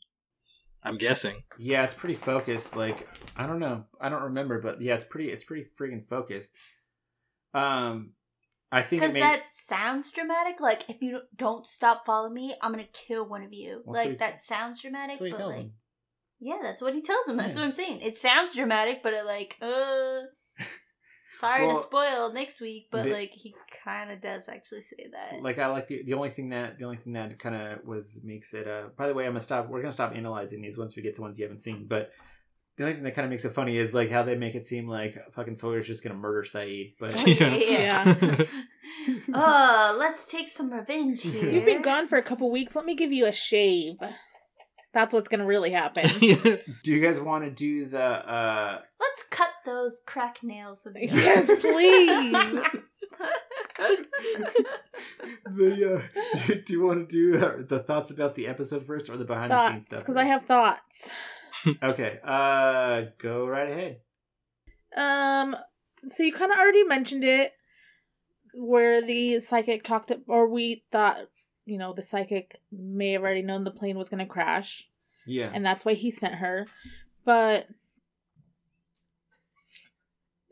I'm guessing. Yeah, it's pretty focused. Like I don't know, I don't remember, but yeah, it's pretty it's pretty freaking focused. Um, I think Because made that sounds dramatic. Like, if you don't stop following me, I'm gonna kill one of you. That's what like, he- that sounds dramatic, that's but like, him. yeah, that's what he tells him. That's Yeah. what I'm saying. It sounds dramatic, but it like, uh, sorry Well, to spoil next week, but the- like, he kind of does actually say that. like I like the the only thing that the only thing that kind of was makes it. Uh, by the way, I'm gonna stop. We're gonna stop analyzing these once we get to ones you haven't seen. But the only thing that kind of makes it funny is like how they make it seem like fucking Sawyer's just gonna murder Sayid. But Oh, yeah. [LAUGHS] oh, [LAUGHS] let's take some revenge [LAUGHS] here. You've been gone for a couple weeks. Let me give you a shave. That's what's gonna really happen. do you guys want to do the? uh Let's cut those crack nails. Of yours. [LAUGHS] yes, please. [LAUGHS] the uh, [LAUGHS] do you want to do uh, the thoughts about the episode first or the behind the scenes stuff? because I have thoughts. Okay, uh, go right ahead. Um, so you kind of already mentioned it, where the psychic talked, to, or we thought, you know, the psychic may have already known the plane was going to crash, Yeah, and that's why he sent her. But,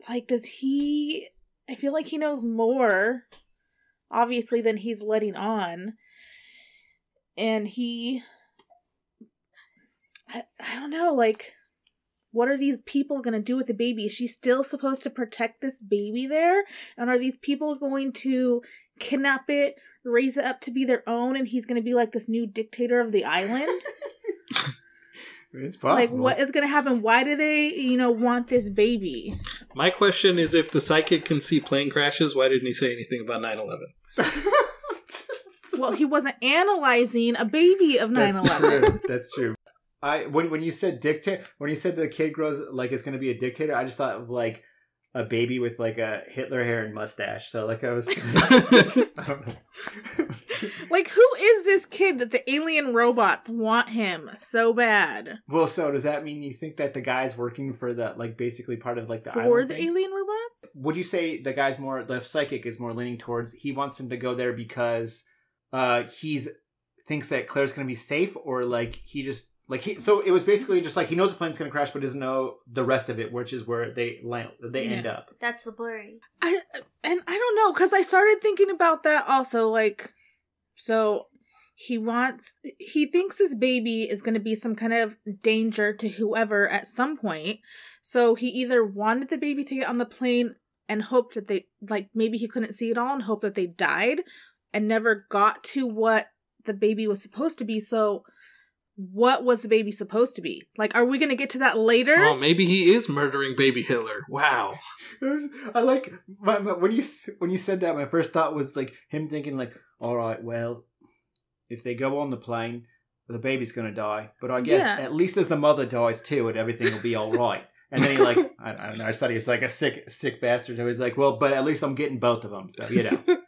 like, does he? I feel like he knows more, obviously, than he's letting on, and he. I, I don't know, like what are these people going to do with the baby? Is she still supposed to protect this baby there? And are these people going to kidnap it, raise it up to be their own, and he's going to be like this new dictator of the island? [LAUGHS] it's like, what is going to happen? Why do they, you know, want this baby? My question is if the psychic can see plane crashes, why didn't he say anything about 9 11? [LAUGHS] Well, he wasn't analyzing a baby of 9 That's 11. true. That's true. I when when you said dictator, when you said the kid grows like it's going to be a dictator, I just thought of like a baby with like a Hitler hair and mustache. So like I was, [LAUGHS] [LAUGHS] I don't know. [LAUGHS] Like, who is this kid that the alien robots want him so bad? Well, so does that mean you think that the guy's working for the like basically part of like the For the thing? alien robots? Would you say the guy's more the psychic is more leaning towards he wants him to go there because uh he's thinks that Claire's going to be safe or like he just like he so it was basically just like he knows the plane's going to crash but doesn't know the rest of it which is where they land they end up. That's the blurry. I and I don't know because I started thinking about that also. Like, so he wants, he thinks his baby is going to be some kind of danger to whoever at some point. So he either wanted the baby to get on the plane and hoped that they, like, maybe he couldn't see it all and hope that they died and never got to what the baby was supposed to be. So. What was the baby supposed to be? Like, are we going to get to that later? Oh, maybe he is murdering baby Hitler. Wow. Was- I like my, my- when you when you said that my first thought was like him thinking like all right well if they go on the plane the baby's going to die but I guess Yeah. at least as the mother dies too and everything will be all right. And then he like [LAUGHS] I, I don't know. I just thought he was like a sick sick bastard. So he's like, well, but at least I'm getting both of them. So you know. [LAUGHS]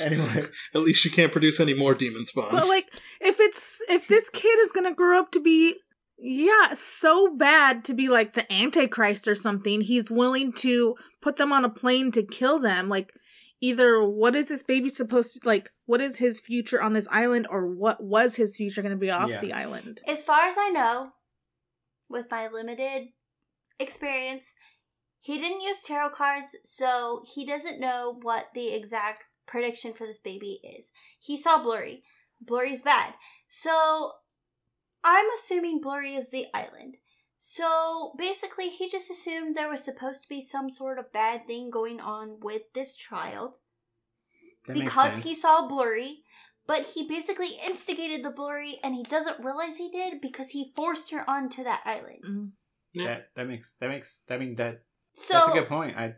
anyway, [LAUGHS] At least you can't produce any more demon spawn. But like, if it's if this kid is gonna grow up to be, yeah, so bad to be like the Antichrist or something, he's willing to put them on a plane to kill them. Like, either what is this baby supposed to like? What is his future on this island, or what was his future gonna be off Yeah. the island? As far as I know, with my limited experience, he didn't use tarot cards, so he doesn't know what the exact prediction for this baby is. He saw Blurry. Blurry's bad. So I'm assuming Blurry is the island. So basically, he just assumed there was supposed to be some sort of bad thing going on with this child that because he saw Blurry, but he basically instigated the Blurry and he doesn't realize he did because he forced her onto that island. Mm. Yeah. that that makes that makes I mean that So that's a good point. I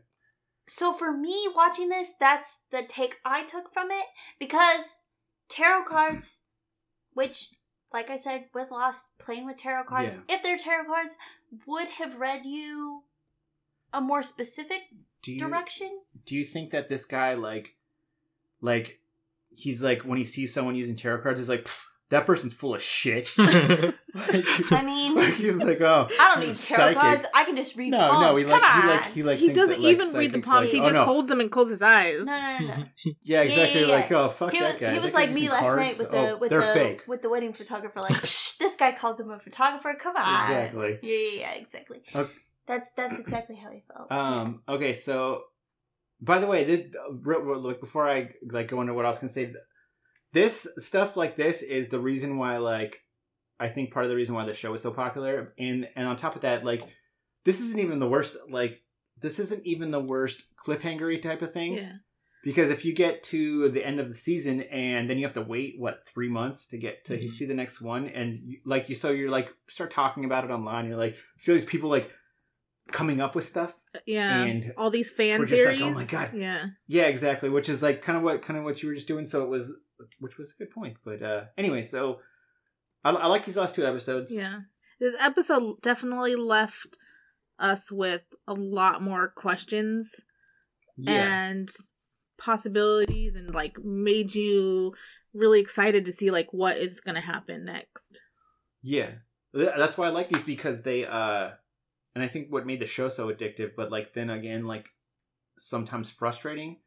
so for me watching this, that's the take I took from it because tarot [CLEARS THROAT] cards, which like I said with Lost, playing with tarot cards, if they're tarot cards, would have read you a more specific Do you direction. do you think that this guy like like he's like when he sees someone using tarot cards, he's like "Pff, that person's full of shit. [LAUGHS] I mean, [LAUGHS] like he's like, oh, I don't need tarot psychic. cards. I can just read No, palms. no, he Come like he like he like he doesn't that, like, even read the psychics, palms. like, he oh, just no. holds them and closes his eyes. No, no, no, no. [LAUGHS] Yeah, exactly. Yeah, yeah, Like, oh fuck he that was, guy. He was like me last cards. night with Oh, the with the fake. with the wedding photographer. Like Psh, this guy calls him a photographer. Come on. Exactly. Yeah, yeah, yeah. Exactly. Okay. That's that's exactly how he felt. Um. Okay. So, by the way, this, real, real, like before I like go into what I was gonna say, this stuff like this is the reason why like I think part of the reason why the show is so popular, and and on top of that, like this isn't even the worst. Like this isn't even the worst cliffhangery type of thing. Yeah. Because if you get to the end of the season and then you have to wait what three months to get to Mhm. see the next one, and you, like you so you're like start talking about it online, you're like see all these people like coming up with stuff. Yeah. And all these fan just like, theories. oh my God. Yeah. Yeah, exactly. Which is like kind of what kind of what you were just doing. So it was, which was a good point. But uh anyway, so I, I like these last two episodes. Yeah. This episode definitely left us with a lot more questions Yeah. and possibilities and like made you really excited to see like what is going to happen next. Yeah. That's why I like these because they uh and I think what made the show so addictive, but like then again, like sometimes frustrating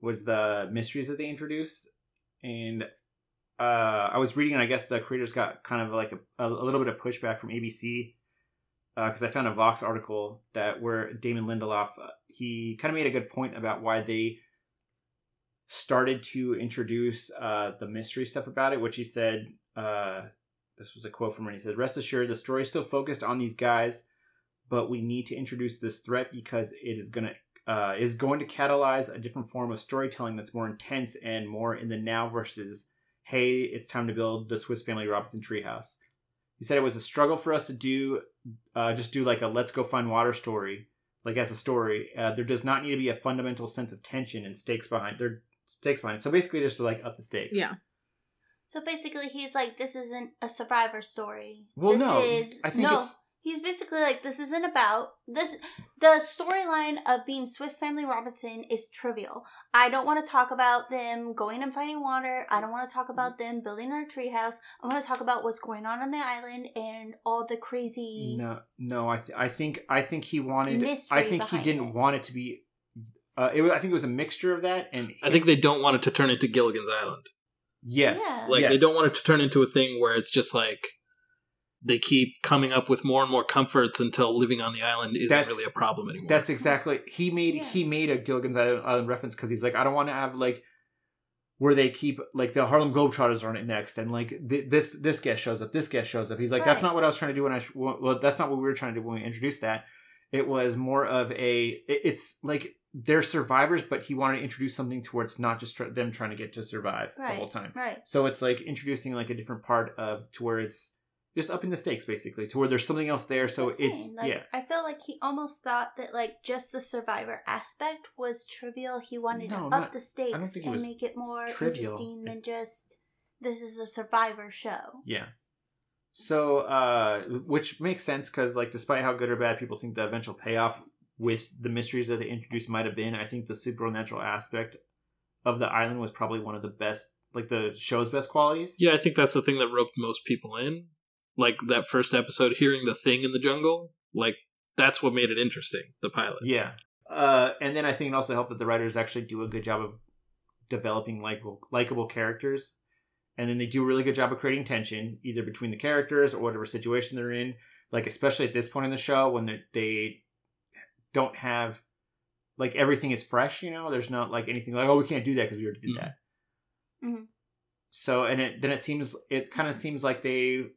was the mysteries that they introduce. And uh I was reading and I guess the creators got kind of like a, a, little bit of pushback from ABC because I found a Vox article that where Damon Lindelof uh, he kind of made a good point about why they started to introduce uh, the mystery stuff about it, which he said. Uh, this was a quote from him. He says, "Rest assured, the story is still focused on these guys, but we need to introduce this threat because it is gonna uh, is going to catalyze a different form of storytelling that's more intense and more in the now versus hey, it's time to build the Swiss Family Robinson treehouse." He said it was a struggle for us to do uh, just do like a let's go find water story, like as a story. Uh, there does not need to be a fundamental sense of tension and stakes behind there stakes behind it. So basically, just to like up the stakes. Yeah. So basically, he's like, "This isn't a survivor story. Well, this no, is I think no." it's- He's basically like, "This isn't about this." The storyline of being Swiss Family Robinson is trivial. I don't want to talk about them going and finding water. I don't want to talk about them building their treehouse. I want to talk about what's going on on the island and all the crazy. No, no. I th- I think I think he wanted. I think he didn't want it to be. Uh, it was, I think it was a mixture of that and I think they don't want it to turn into Gilligan's Island. yes, Yeah. Like they don't want it to turn into a thing where it's just like they keep coming up with more and more comforts until living on the island isn't That's- really a problem anymore. That's exactly he made Yeah. he made a Gilligan's Island, Island reference because he's like I don't want to have like where they keep like the Harlem Globetrotters are on it next and like th- this this guest shows up this guest shows up he's like that's not what I was trying to do when I sh- well that's not what we were trying to do when we introduced that it was more of a it- it's like they're survivors but he wanted to introduce something towards not just tr- them trying to get to survive right. the whole time Right. So it's like introducing like a different part of to where it's just upping the stakes basically to where there's something else there. So That's what I'm it's saying. like, yeah. I feel like he almost thought that like just the survivor aspect was trivial. He wanted No, to up the stakes and make it more trivial. interesting than just this is a survivor show. Yeah. So uh which makes sense cuz like despite how good or bad people think the eventual payoff with the mysteries that they introduced might have been, I think the supernatural aspect of the island was probably one of the best like the show's best qualities. yeah, I think that's the thing that roped most people in. Like that first episode, hearing the thing in the jungle, like that's what made it interesting. The pilot. Yeah. Uh, and then I think it also helped that the writers actually do a good job of developing likable, likable characters. And then they do a really good job of creating tension, either between the characters or whatever situation they're in. Like, especially at this point in the show when they- they don't have, like, everything is fresh, you know? There's not, like, anything like, oh, we can't do that because we already did Mhm. that. Mhm. So, and it then it seems, it kind of seems like they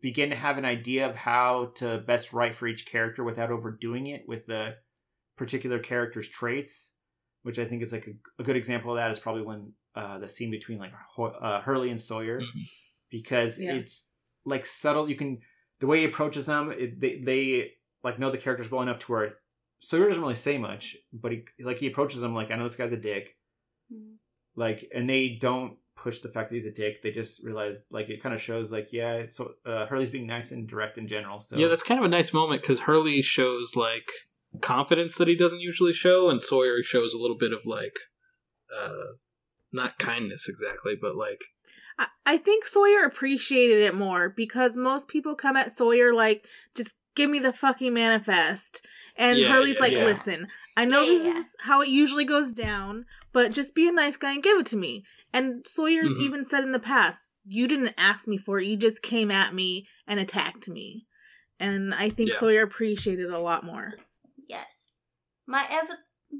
begin to have an idea of how to best write for each character without overdoing it with the particular character's traits, which I think is like a, a good example of that is probably when uh, the scene between like uh, Hurley and Sawyer, Mhm. because Yeah. it's like subtle. You can the way he approaches them, it, they they like know the characters well enough to where Sawyer doesn't really say much, but he like he approaches them like I know this guy's a dick, Mhm. like, and they don't push the fact that he's a dick. They just realize like it kind of shows like yeah, so uh, Hurley's being nice and direct in general. So Yeah, that's kind of a nice moment because Hurley shows like confidence that he doesn't usually show, and Sawyer shows a little bit of like, uh, not kindness exactly, but like, I, I think Sawyer appreciated it more because most people come at Sawyer like, just give me the fucking manifest. And Yeah, Hurley's yeah, like, yeah. listen, I know Yeah, this yeah. is how it usually goes down, but just be a nice guy and give it to me. And Sawyer's Mhm. even said in the past, you didn't ask me for it, you just came at me and attacked me. And I think Yeah. Sawyer appreciated a lot more. Yes. My ev-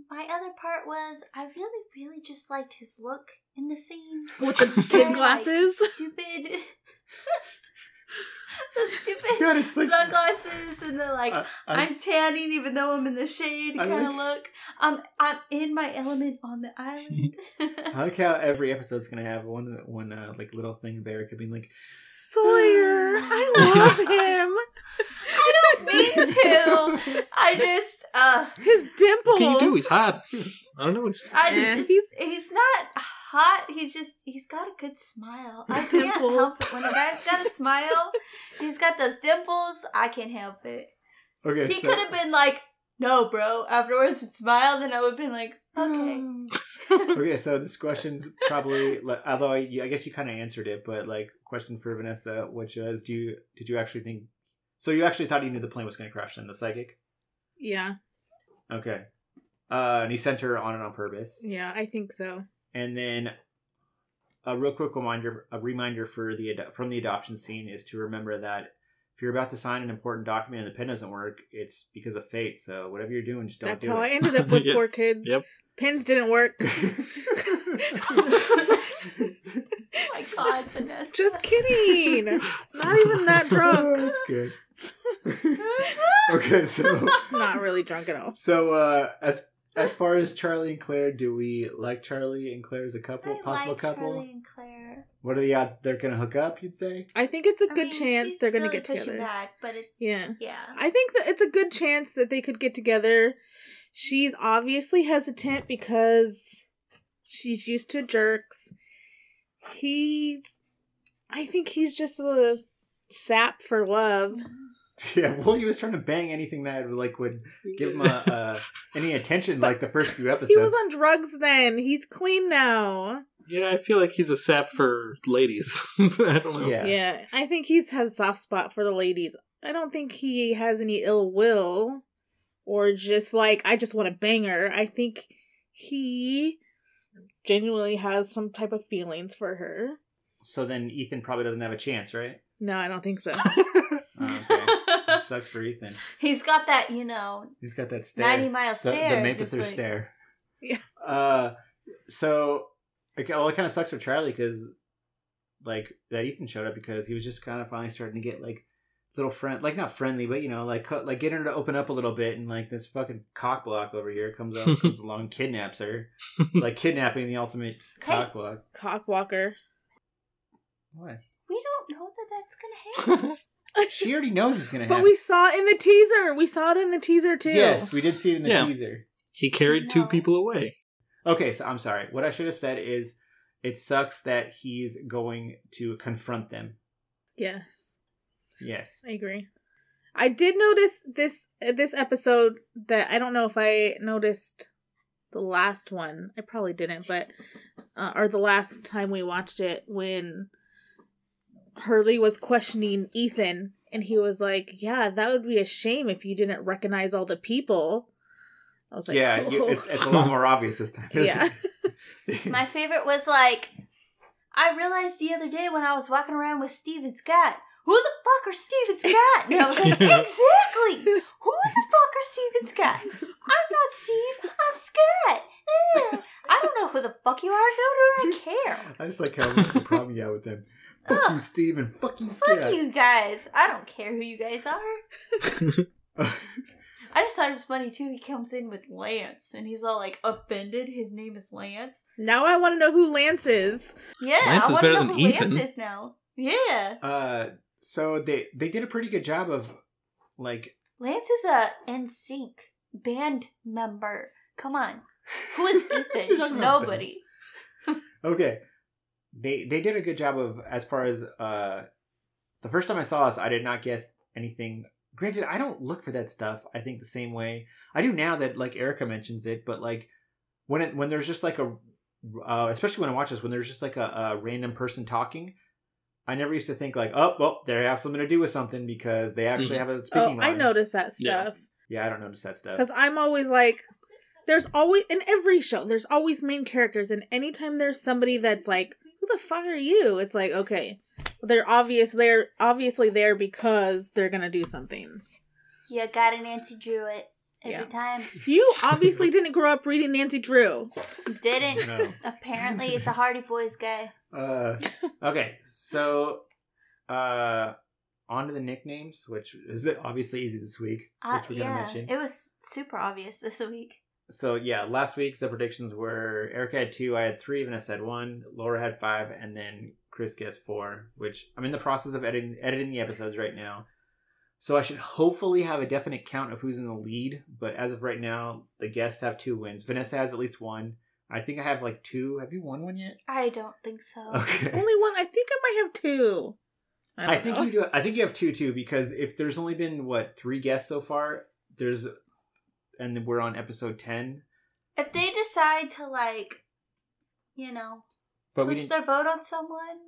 my other part was I really, really just liked his look in the scene. With the Very, [LAUGHS] kid like, glasses? stupid. [LAUGHS] [LAUGHS] the stupid God, it's like- sunglasses and the like I- I, I- am tanning even though I'm in the shade kind of like- look. Um, I'm in my element on the island. [LAUGHS] I like how every episode's gonna have one one uh, like little thing of Erica being like, Sawyer, [SIGHS] I love him. I don't mean [LAUGHS] to. I just uh His dimples. what can you do? He's hot. I don't know. What I Eh, just, he's- he's not hot. He's just he's got a good smile. I [LAUGHS] can't Dimples. help it. When a guy's got a [LAUGHS] smile, he's got those dimples. I can't help it. okay, He so could have been like, "No, bro." Afterwards, and smiled, and I would have been like, "Okay." okay, so this [LAUGHS] question's probably like, although I, I guess you kind of answered it, but like question for Vanessa, which is, do you did you actually think? So you actually thought you knew the plane was going to crash then the psychic? Yeah, Okay, uh, and he sent her on it on purpose, yeah, I think so. And then a real quick reminder, a reminder for the from the adoption scene is to remember that. If you're about to sign an important document and the pen doesn't work, it's because of fate. So whatever you're doing, just don't That's do how it. I ended up [LAUGHS] with Yep. four kids. Yep. Pins didn't work. [LAUGHS] Oh my God, Vanessa. Just kidding. Not even that [LAUGHS] Oh, drunk. that's good. okay, so Not really drunk at all. So, uh, as as far as Charlie and Claire, do we like Charlie and Claire as a couple, I possible like couple? Charlie and Claire. What are the odds they're gonna hook up? You'd say. I think it's a I good mean, chance she's they're gonna really get together. Back, but it's Yeah. yeah. I think that it's a good chance that they could get together. She's obviously hesitant because she's used to jerks. He's I think he's just a sap for love. Mm-hmm. [LAUGHS] Yeah. Well, he was trying to bang anything that like would give him a, [LAUGHS] uh, any attention, like the first few episodes. [LAUGHS] He was on drugs then. He's clean now. Yeah, I feel like he's a sap for ladies. I don't know. Yeah. Yeah, I think he's has a soft spot for the ladies. I don't think he has any ill will or just like I just want to bang her. I think he genuinely has some type of feelings for her. So then Ethan probably doesn't have a chance, right? No, I don't think so. Okay. that sucks for Ethan. He's got that, you know, He's got that stare. 90 mile the, stare. the Maple just Through like- stare. Yeah. Uh, so okay, well, it kind of sucks for Charlie because, like, that Ethan showed up because he was just kind of finally starting to get like little friend, like not friendly, but you know, like cut- like getting her to open up a little bit, and like this fucking cock block over here comes up, comes [LAUGHS] along, kidnaps her, It's [LAUGHS] like kidnapping the ultimate cock block. Cockwalker. What? We don't know that that's gonna [LAUGHS] happen. She already knows it's gonna happen. [LAUGHS] But we saw it in the teaser. We saw it in the teaser too. yes, we did see it in the Yeah. teaser. He carried two No. people away. Okay, so I'm sorry. What I should have said is, it sucks that he's going to confront them. Yes. Yes. I agree. I did notice this this episode that I don't know if I noticed the last one. I probably didn't, but uh, or the last time we watched it when Hurley was questioning Ethan and he was like, "Yeah, that would be a shame if you didn't recognize all the people." I was like, yeah, you, it's it's a lot more obvious this time. isn't Yeah. it? My favorite was like, I realized the other day when I was walking around with Steven Scott, who the fuck are Steven Scott? And I was like, [LAUGHS] exactly! Who the fuck are Steven Scott? I'm not Steve, I'm Scott! Eh, I don't know who the fuck you are, no, do I [LAUGHS] care. I just like how much the problem you have with them. Fuck you, Steven. fuck you, Scott. Fuck you guys. I don't care who you guys are. [LAUGHS] I just thought it was funny too. He comes in with Lance and he's all like offended. His name is Lance. now I want to know who Lance is. Yeah, Lance I is want to know who Ethan. Lance is now. Yeah. Uh, so they they did a pretty good job of like Lance is a NSYNC band member. Come on. Who is You're [LAUGHS] Ethan? Nobody. Okay. They they did a good job of as far as uh the first time I saw us, I did not guess anything. Granted, I don't look for that stuff. I think the same way I do now that like Erica mentions it, but like when it when there's just like a uh, especially when I watch this when there's just like a, a random person talking, I never used to think like, oh well, they have something to do with something because they actually Mhm. have a Oh, speaking. I line. noticed that stuff Yeah, I don't notice that stuff. because I'm always like, there's always in every show, there's always main characters, and anytime there's somebody that's like, who the fuck are you? It's like, okay, they're obvious. They're obviously there because they're gonna do something. You got a Nancy Drew it every Yeah. time. [LAUGHS] You obviously didn't grow up reading Nancy Drew. Didn't. No. [LAUGHS] Apparently, it's a Hardy Boys guy. Uh, okay, so uh, on to the nicknames, which is it obviously easy this week, Uh, which we're gonna mention. it was super obvious this week. So yeah, last week the predictions were Erica had two, I had three, Vanessa had one, Laura had five, and then Chris guessed four. Which I'm in the process of editing editing the episodes right now. So I should hopefully have a definite count of who's in the lead. But as of right now, the guests have two wins. Vanessa has at least one. I think I have like two. Have you won one yet? I don't think so. Okay. [LAUGHS] Only one. I think I might have two. I, I, don't think know. you do. I think you have two too because if there's only been what three guests so far, there's, and we're on episode ten. If they decide to like, you know, But push their vote on someone,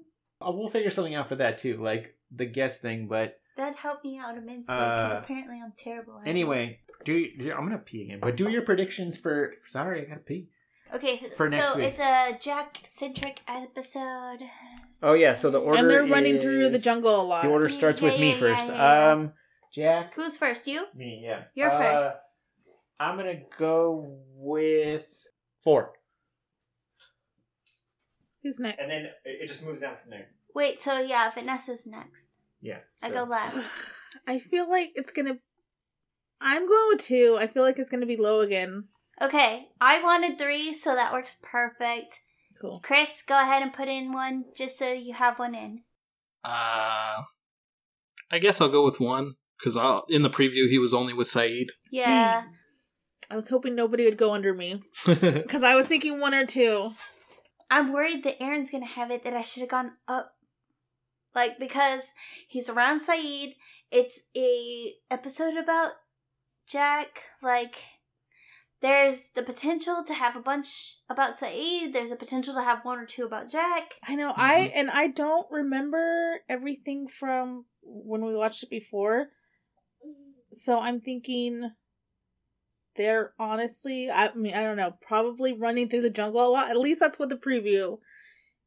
Oh, we'll figure something out for that too, like the guest thing. But That helped me out immensely because Uh, apparently I'm terrible. At it. anyway, do, do I'm gonna pee again. But do your predictions for. Sorry, I gotta pee. Okay, for next so week. it's a Jack centric episode. Oh yeah, so the order and they're running through the jungle a lot. The order starts with Yeah, me yeah, first. yeah, yeah, yeah. Um, Jack, Who's first? You? me, yeah. You're Uh, first. I'm gonna go with four, Who's next? and then it it just moves down from there. Wait, so yeah, Vanessa's next. Yeah. I so- go last. [SIGHS] I feel like it's gonna. I'm going with two. I feel like it's gonna be low again. Okay, I wanted three, so that works perfect. Cool. Chris, go ahead and put in one just so you have one in. Uh, I guess I'll go with one because in the preview he was only with Sayid. Yeah. I was hoping nobody would go under me [LAUGHS] because I was thinking one or two. I'm worried that Aaron's gonna have it that I should have gone up. Like because he's around Sayid. It's a episode about Jack. Like there's the potential to have a bunch about Sayid. There's a potential to have one or two about Jack. I know. I mm-hmm. and I don't remember everything from when we watched it before. So I'm thinking they're honestly, I mean, I don't know, probably running through the jungle a lot. At least that's what the preview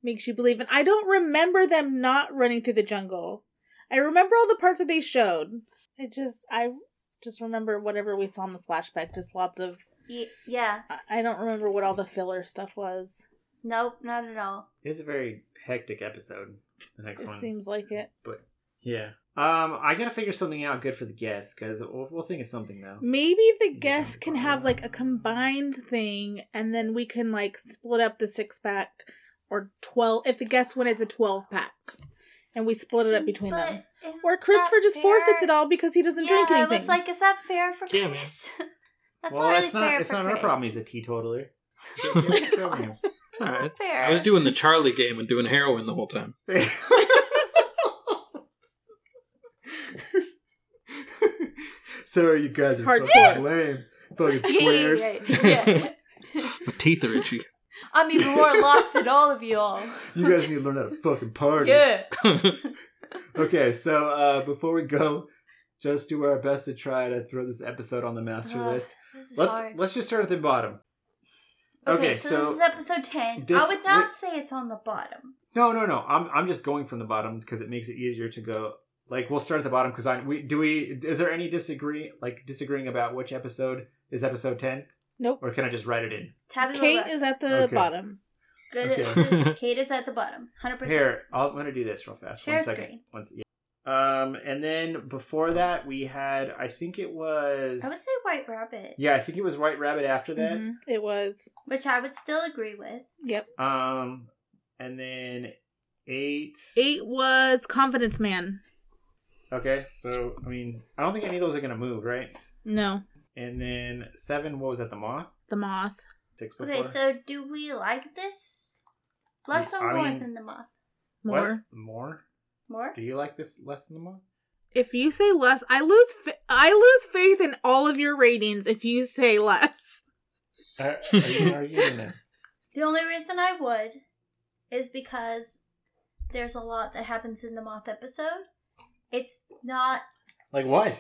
makes you believe. And I don't remember them not running through the jungle. I remember all the parts that they showed. I just, I just remember whatever we saw in the flashback. Just lots of. Yeah. I- I don't remember what all the filler stuff was. Nope, not at all. It's a very hectic episode. The next It one, seems like it. but yeah. Um, I gotta figure something out good for the guests because we'll, we'll think of something though. Maybe the guests can have like a combined thing, and then we can like split up the six pack or twelve. If the guests win, it's a twelve pack, and we split it up between them. Is Or Christopher that just fair? forfeits it all because he doesn't yeah, drink I anything. was like, is that fair for Yeah, man. Chris? [LAUGHS] That's well, not really it's fair not. It's for not our Chris. problem. He's a teetotaler. [LAUGHS] It's all right. fair. I was doing the Charlie game and doing heroin the whole time. [LAUGHS] Sorry, you guys are Hardcore. fucking lame. Fucking [LAUGHS] squares. yeah, yeah, [LAUGHS] yeah. My teeth are itchy. [LAUGHS] I'm even more lost than all of y'all. you guys need to learn how to fucking party. Yeah. Okay, so uh, before we go, just do our best to try to throw this episode on the master Ugh, list. This is Let's hard. let's just start at the bottom. Okay, Okay, so, so this is episode 10. this- I would not wait- say it's on the bottom. No, no, no. I'm I'm just going from the bottom because it makes it easier to go. Like we'll start at the bottom because I we do we is there any disagree like disagreeing about which episode is episode ten nope. or can I just write it in? Tabula Kate is at the Okay. bottom. Good. Okay. [LAUGHS] Kate is at the bottom. [LAUGHS] 100%. Here, I'll, I'm gonna do this real fast. Share One second. screen. One yeah. Um, and then before that we had I think it was I would say White Rabbit, yeah I think it was White Rabbit after that. Mhm, It was. which I would still agree with. Yep. Um, and then eight. Eight was Confidence Man. Okay, so I mean I don't think any of those are gonna move, right? No. And then seven, what was that? The moth. The moth. Six before. Okay, so do we like this less or I more mean- than the moth? What? More. More. More? Do you like this less than the moth? If you say less, I lose. Fa- I lose faith in all of your ratings. If you say less, Are, are you arguing it? [LAUGHS] The only reason I would is because there's a lot that happens in the moth episode. It's not. Like what?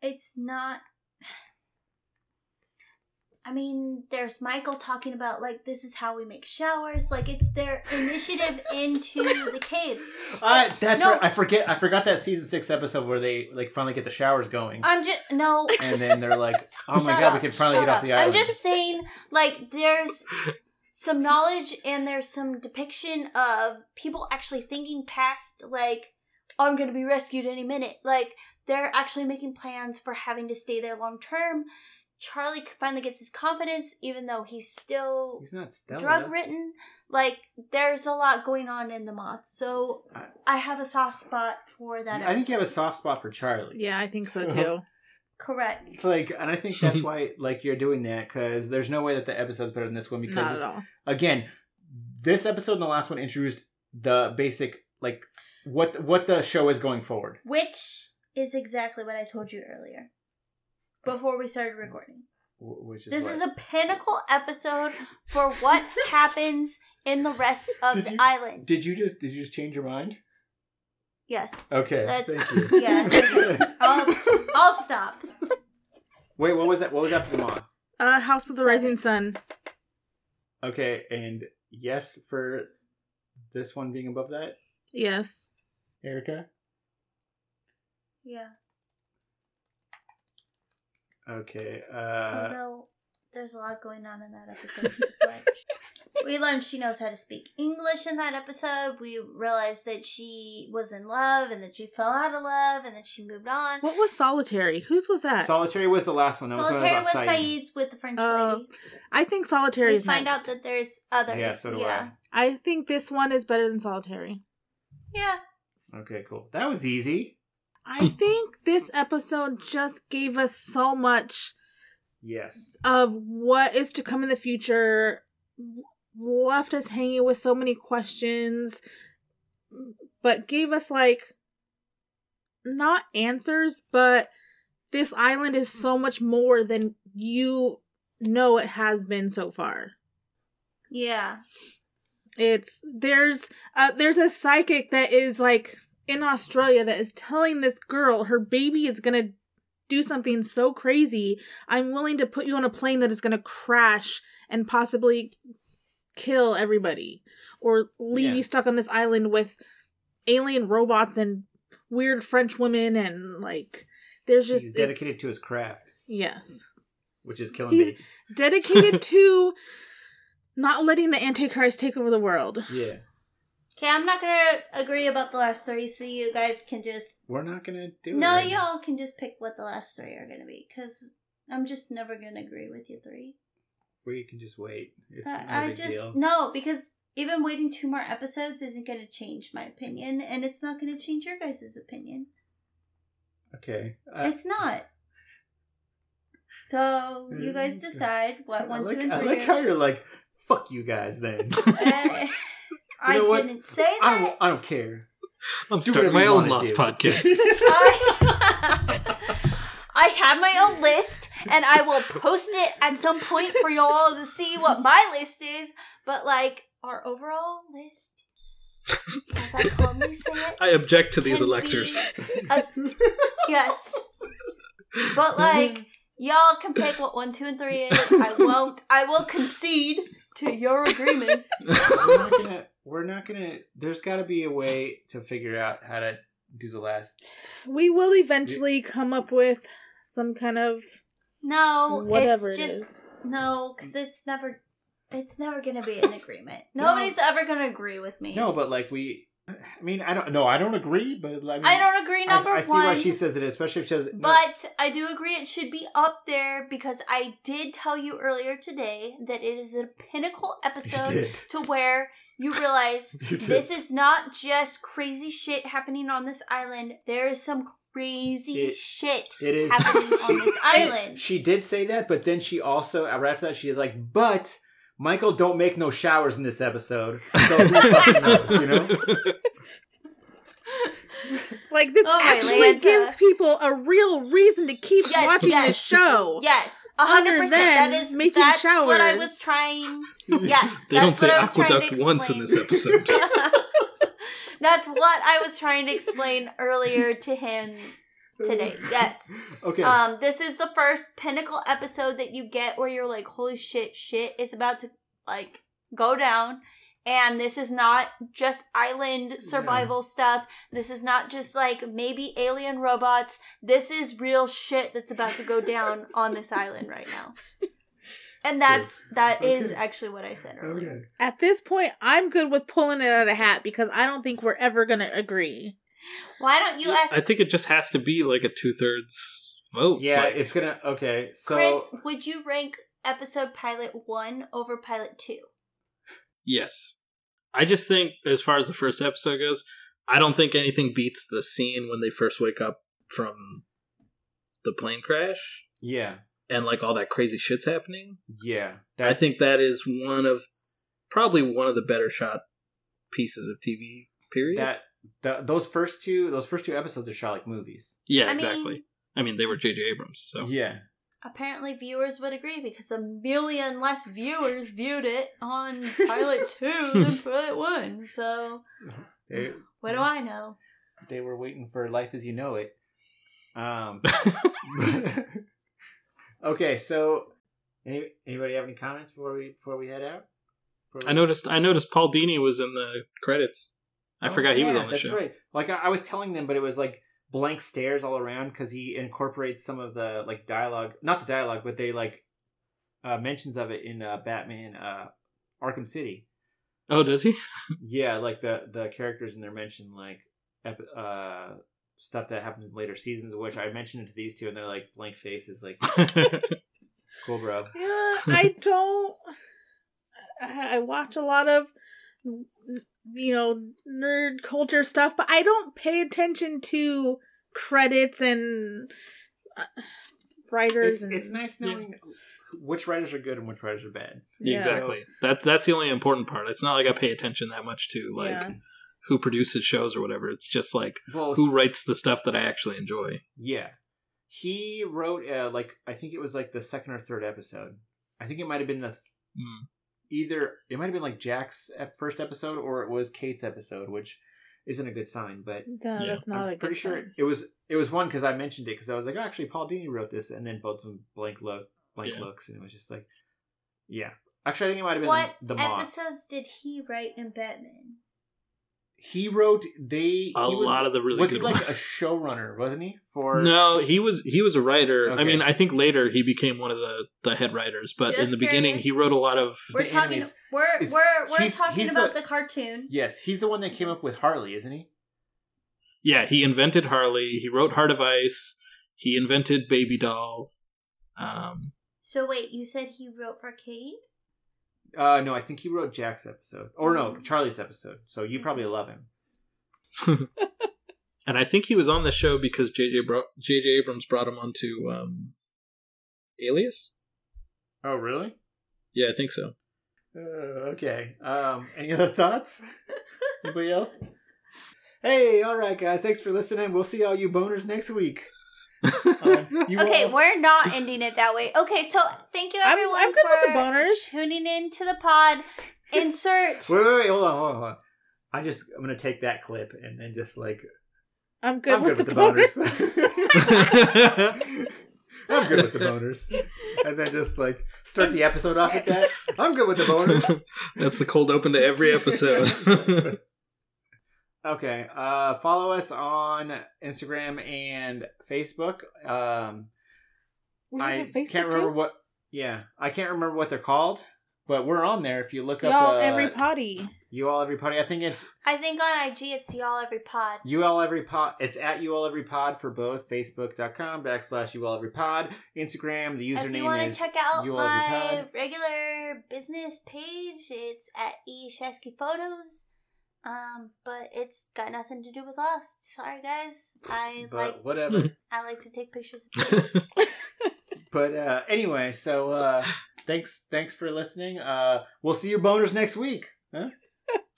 It's not. I mean, there's Michael talking about like this is how we make showers. Like it's their initiative [LAUGHS] into the caves. Uh, that's No. right. I forget. I forgot that season six episode where they like finally get the showers going, I'm just no. and then they're like, [LAUGHS] "Oh my god, up, we can finally get off the island." I'm just saying, like, there's [LAUGHS] some knowledge and there's some depiction of people actually thinking past, like, I'm gonna be rescued any minute. Like, they're actually making plans for having to stay there long term. Charlie finally gets his confidence, even though he's still He's not Stella. drug ridden. Like, there's a lot going on in the moth. So, I have a soft spot for that. I think you have a soft spot for Charlie. yeah, I think so So- too. Correct. Like, and I think that's [LAUGHS] why like you're doing that because there's no way that the episode's better than this one because Not at this- all. again, this episode and the last one introduced the basic like what what the show is going forward. Which is exactly what I told you earlier before we started recording. wh- Which is This what- is a pinnacle episode for what [LAUGHS] happens in the rest of Did the you- island. Did you just did you just change your mind? Yes. Okay, That's [LAUGHS] thank you. yeah. I'll, [LAUGHS] I'll stop. Wait, what was that? What was after the moth? Uh, House of the Rising Sun. Okay, and yes for this one being above that, Yes. Erica. Yeah. Okay. Uh, Although there's a lot going on in that episode. [LAUGHS] We learned she knows how to speak English in that episode. We realized that she was in love and that she fell out of love and that she moved on. What was Solitary? Whose was that? Solitary was the last one. That Solitary was was one about Sayid. Sayid's with the French Oh, lady. I think Solitary We is find next. out that there's others. Yeah, so do yeah. I think this one is better than Solitary. Yeah. Okay, cool. That was easy. I think this episode just gave us so much Yes. of what is to come in the future, left us hanging with so many questions, but gave us like not answers, but this island is so much more than you know it has been so far. Yeah. It's there's uh there's a psychic that is like in Australia that is telling this girl her baby is gonna do something so crazy. I'm willing to put you on a plane that is gonna crash and possibly kill everybody. Or leave Yeah. you stuck on this island with alien robots and weird French women and like there's just He's dedicated to his craft, yes. which is killing He's babies. dedicated [LAUGHS] to not letting the Antichrist take over the world. Yeah. Okay, I'm not gonna agree about the last three, so you guys can just We're not gonna do it. no, it. y'all can just pick what the last three are gonna be, because I'm just never gonna agree with you three. We can just wait. It's I- no I big just deal. no, because even waiting two more episodes isn't gonna change my opinion, and it's not gonna change your guys' opinion. Okay. Uh, it's not. So you guys [LAUGHS] decide what I one, like, two, and three. I like how you're like, fuck you guys then. [LAUGHS] [LAUGHS] Eh, [LAUGHS] I know what? didn't say I that. don't, I don't care. I'm Do starting whatever my you own wanna Lost do. podcast. I have my own list, and I will post it at some point for y'all to see what my list is. But like our overall list, as I calmly say it, I object to these can electors. be a- yes. But like y'all can pick what one, two, and three is. I won't. I will concede to your agreement. [LAUGHS] we're not gonna. We're not gonna. There's got to be a way to figure out how to do the last. We will eventually come up with some kind of No, Whatever it's just is. no, because it's never. It's never gonna be an agreement. Nobody's ever gonna agree with me. No, but like we. I mean, I don't. No, I don't agree. But like, I don't agree. Number I, I see one, why she says it, especially if she says. no, but I do agree it should be up there because I did tell you earlier today that it is a pinnacle [LAUGHS] episode to where you realize [LAUGHS] You this is not just crazy shit happening on this island. There is some crazy It- shit It is happening on [LAUGHS] this island. She did say that, but then she also right after that she is like, but Michael don't make no showers in this episode, so who knows, you know? [LAUGHS] Like this Oh actually Lanta. gives people a real reason to keep Yes, watching yes. this show. Yes, a hundred Other percent. That than is making that's what I was trying. [LAUGHS] Yes, They don't say what I was aqueduct once in this episode. [LAUGHS] That's what I was trying to explain earlier to him today. [LAUGHS] Yes. Okay. Um, this is the first pinnacle episode that you get where you're like, holy shit, shit is about to like go down. And this is not just island survival stuff. This is not just like maybe alien robots. This is real shit that's about to go down [LAUGHS] on this island right now. [LAUGHS] And that's that is Okay. actually what I said earlier. At this point, I'm good with pulling it out of a hat because I don't think we're ever gonna agree. Why don't you ask I think it just has to be like a two thirds vote. yeah, like- it's gonna okay, so Chris, would you rank episode pilot one over pilot two? Yes. I just think, as far as the first episode goes, I don't think anything beats the scene when they first wake up from the plane crash yeah, and like all that crazy shit's happening. yeah. I think that is one of probably one of the better shot pieces of TV. Period. that the, those first two those first two episodes are shot like movies. yeah, I mean- exactly. I mean, they were J.J. Abrams, so Yeah. Apparently, viewers would agree because a million less viewers viewed it on [LAUGHS] pilot two than pilot one. So, They what do I know? they were waiting for Life as You Know It. Um [LAUGHS] [LAUGHS] Okay, so any, anybody have any comments before we before we head out? Before we- I noticed. I noticed Paul Dini was in the credits. I Oh, forgot he was on the that's show. Right. Like I, I was telling them, but it was like blank stares all around because he incorporates some of the like dialogue, not the dialogue, but they like uh, mentions of it in uh, Batman uh, Arkham City. Oh, does he? [LAUGHS] Yeah, like the the characters in there mention like ep- uh stuff that happens in later seasons, which I mentioned it to these two, and they're like blank faces, like [LAUGHS] cool, bro. Yeah, I don't. I I watch a lot of, you know, nerd culture stuff, but I don't pay attention to credits and uh, writers. It's, and it's nice knowing which writers are good and which writers are bad. Yeah. Exactly. That's that's the only important part. It's not like I pay attention that much to like Yeah. who produces shows or whatever. It's just like Well, who writes the stuff that I actually enjoy. Yeah. He wrote uh, like I think it was like the second or third episode. I think it might have been the Mm. Either it might have been like Jack's first episode or it was Kate's episode, which isn't a good sign. But No, Yeah. that's not I'm a good pretty sure sign. it was it was one because I mentioned it because I was like, oh, actually, Paul Dini wrote this, and then both of them blank look blank Yeah. looks, and it was just like, yeah. Actually, I think it might have been What the, the moth. episodes did he write in Batman? He wrote they A he was, lot of the really was good he like ones. [LAUGHS] a showrunner, wasn't he? For No, he was he was a writer. I mean, I think later he became one of the the head writers, but in Just the beginning he wrote a lot of We're The talking. animes. We're Is- we're we're he's- talking he's about the- the, cartoon. yes, he's the one that came up with Harley, isn't he? Yeah, he invented Harley, he wrote Heart of Ice, he invented Baby Doll. Um So wait, you said he wrote for Kate? Uh, no, I think he wrote Jack's episode, or no, Charlie's episode. So you probably love him. [LAUGHS] and I think he was on the show because JJ bro- JJ Abrams brought him onto um Alias? Oh, really? Yeah, I think so. Uh, okay. Um, any other thoughts? [LAUGHS] Anybody else? Hey, all right, guys. Thanks for listening. We'll see all you boners next week. Uh, you okay, all- we're not [LAUGHS] ending it that way. Okay, so thank you I'm- everyone I'm good for with the boners. tuning in to the pod. [LAUGHS] Insert. Wait, wait, wait. Hold on, hold on, hold on. I just I'm gonna take that clip and then just like I'm good, I'm with, good the, with bonus. boners. [LAUGHS] I'm good with the boners. And then just like start the episode off with that. I'm good with the boners. That's the cold open to every episode. Okay. Uh, follow us on Instagram and Facebook. Um, I Facebook can't remember too? what. Yeah, I can't remember what they're called, but we're on there. If you look up Y'all, uh, every potty. You all every potty. I think it's I think on IG it's y'all every pod. you all every pod. It's at you all every pod for both. Facebook.com backslash you all every pod. Instagram. The if you username want is to check out you all every my pod. regular business page, it's at E Shesky Photos. Um, but it's got nothing to do with Lost. Sorry, guys. I But like whatever. I like to take pictures of people. But uh, anyway, so uh, thanks thanks for listening. Uh, we'll see your boners next week. Huh?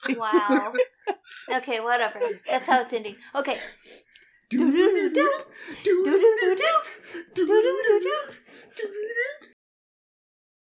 wow. Okay, whatever. That's how it's ending. Okay. Do do do do do do do do do do do do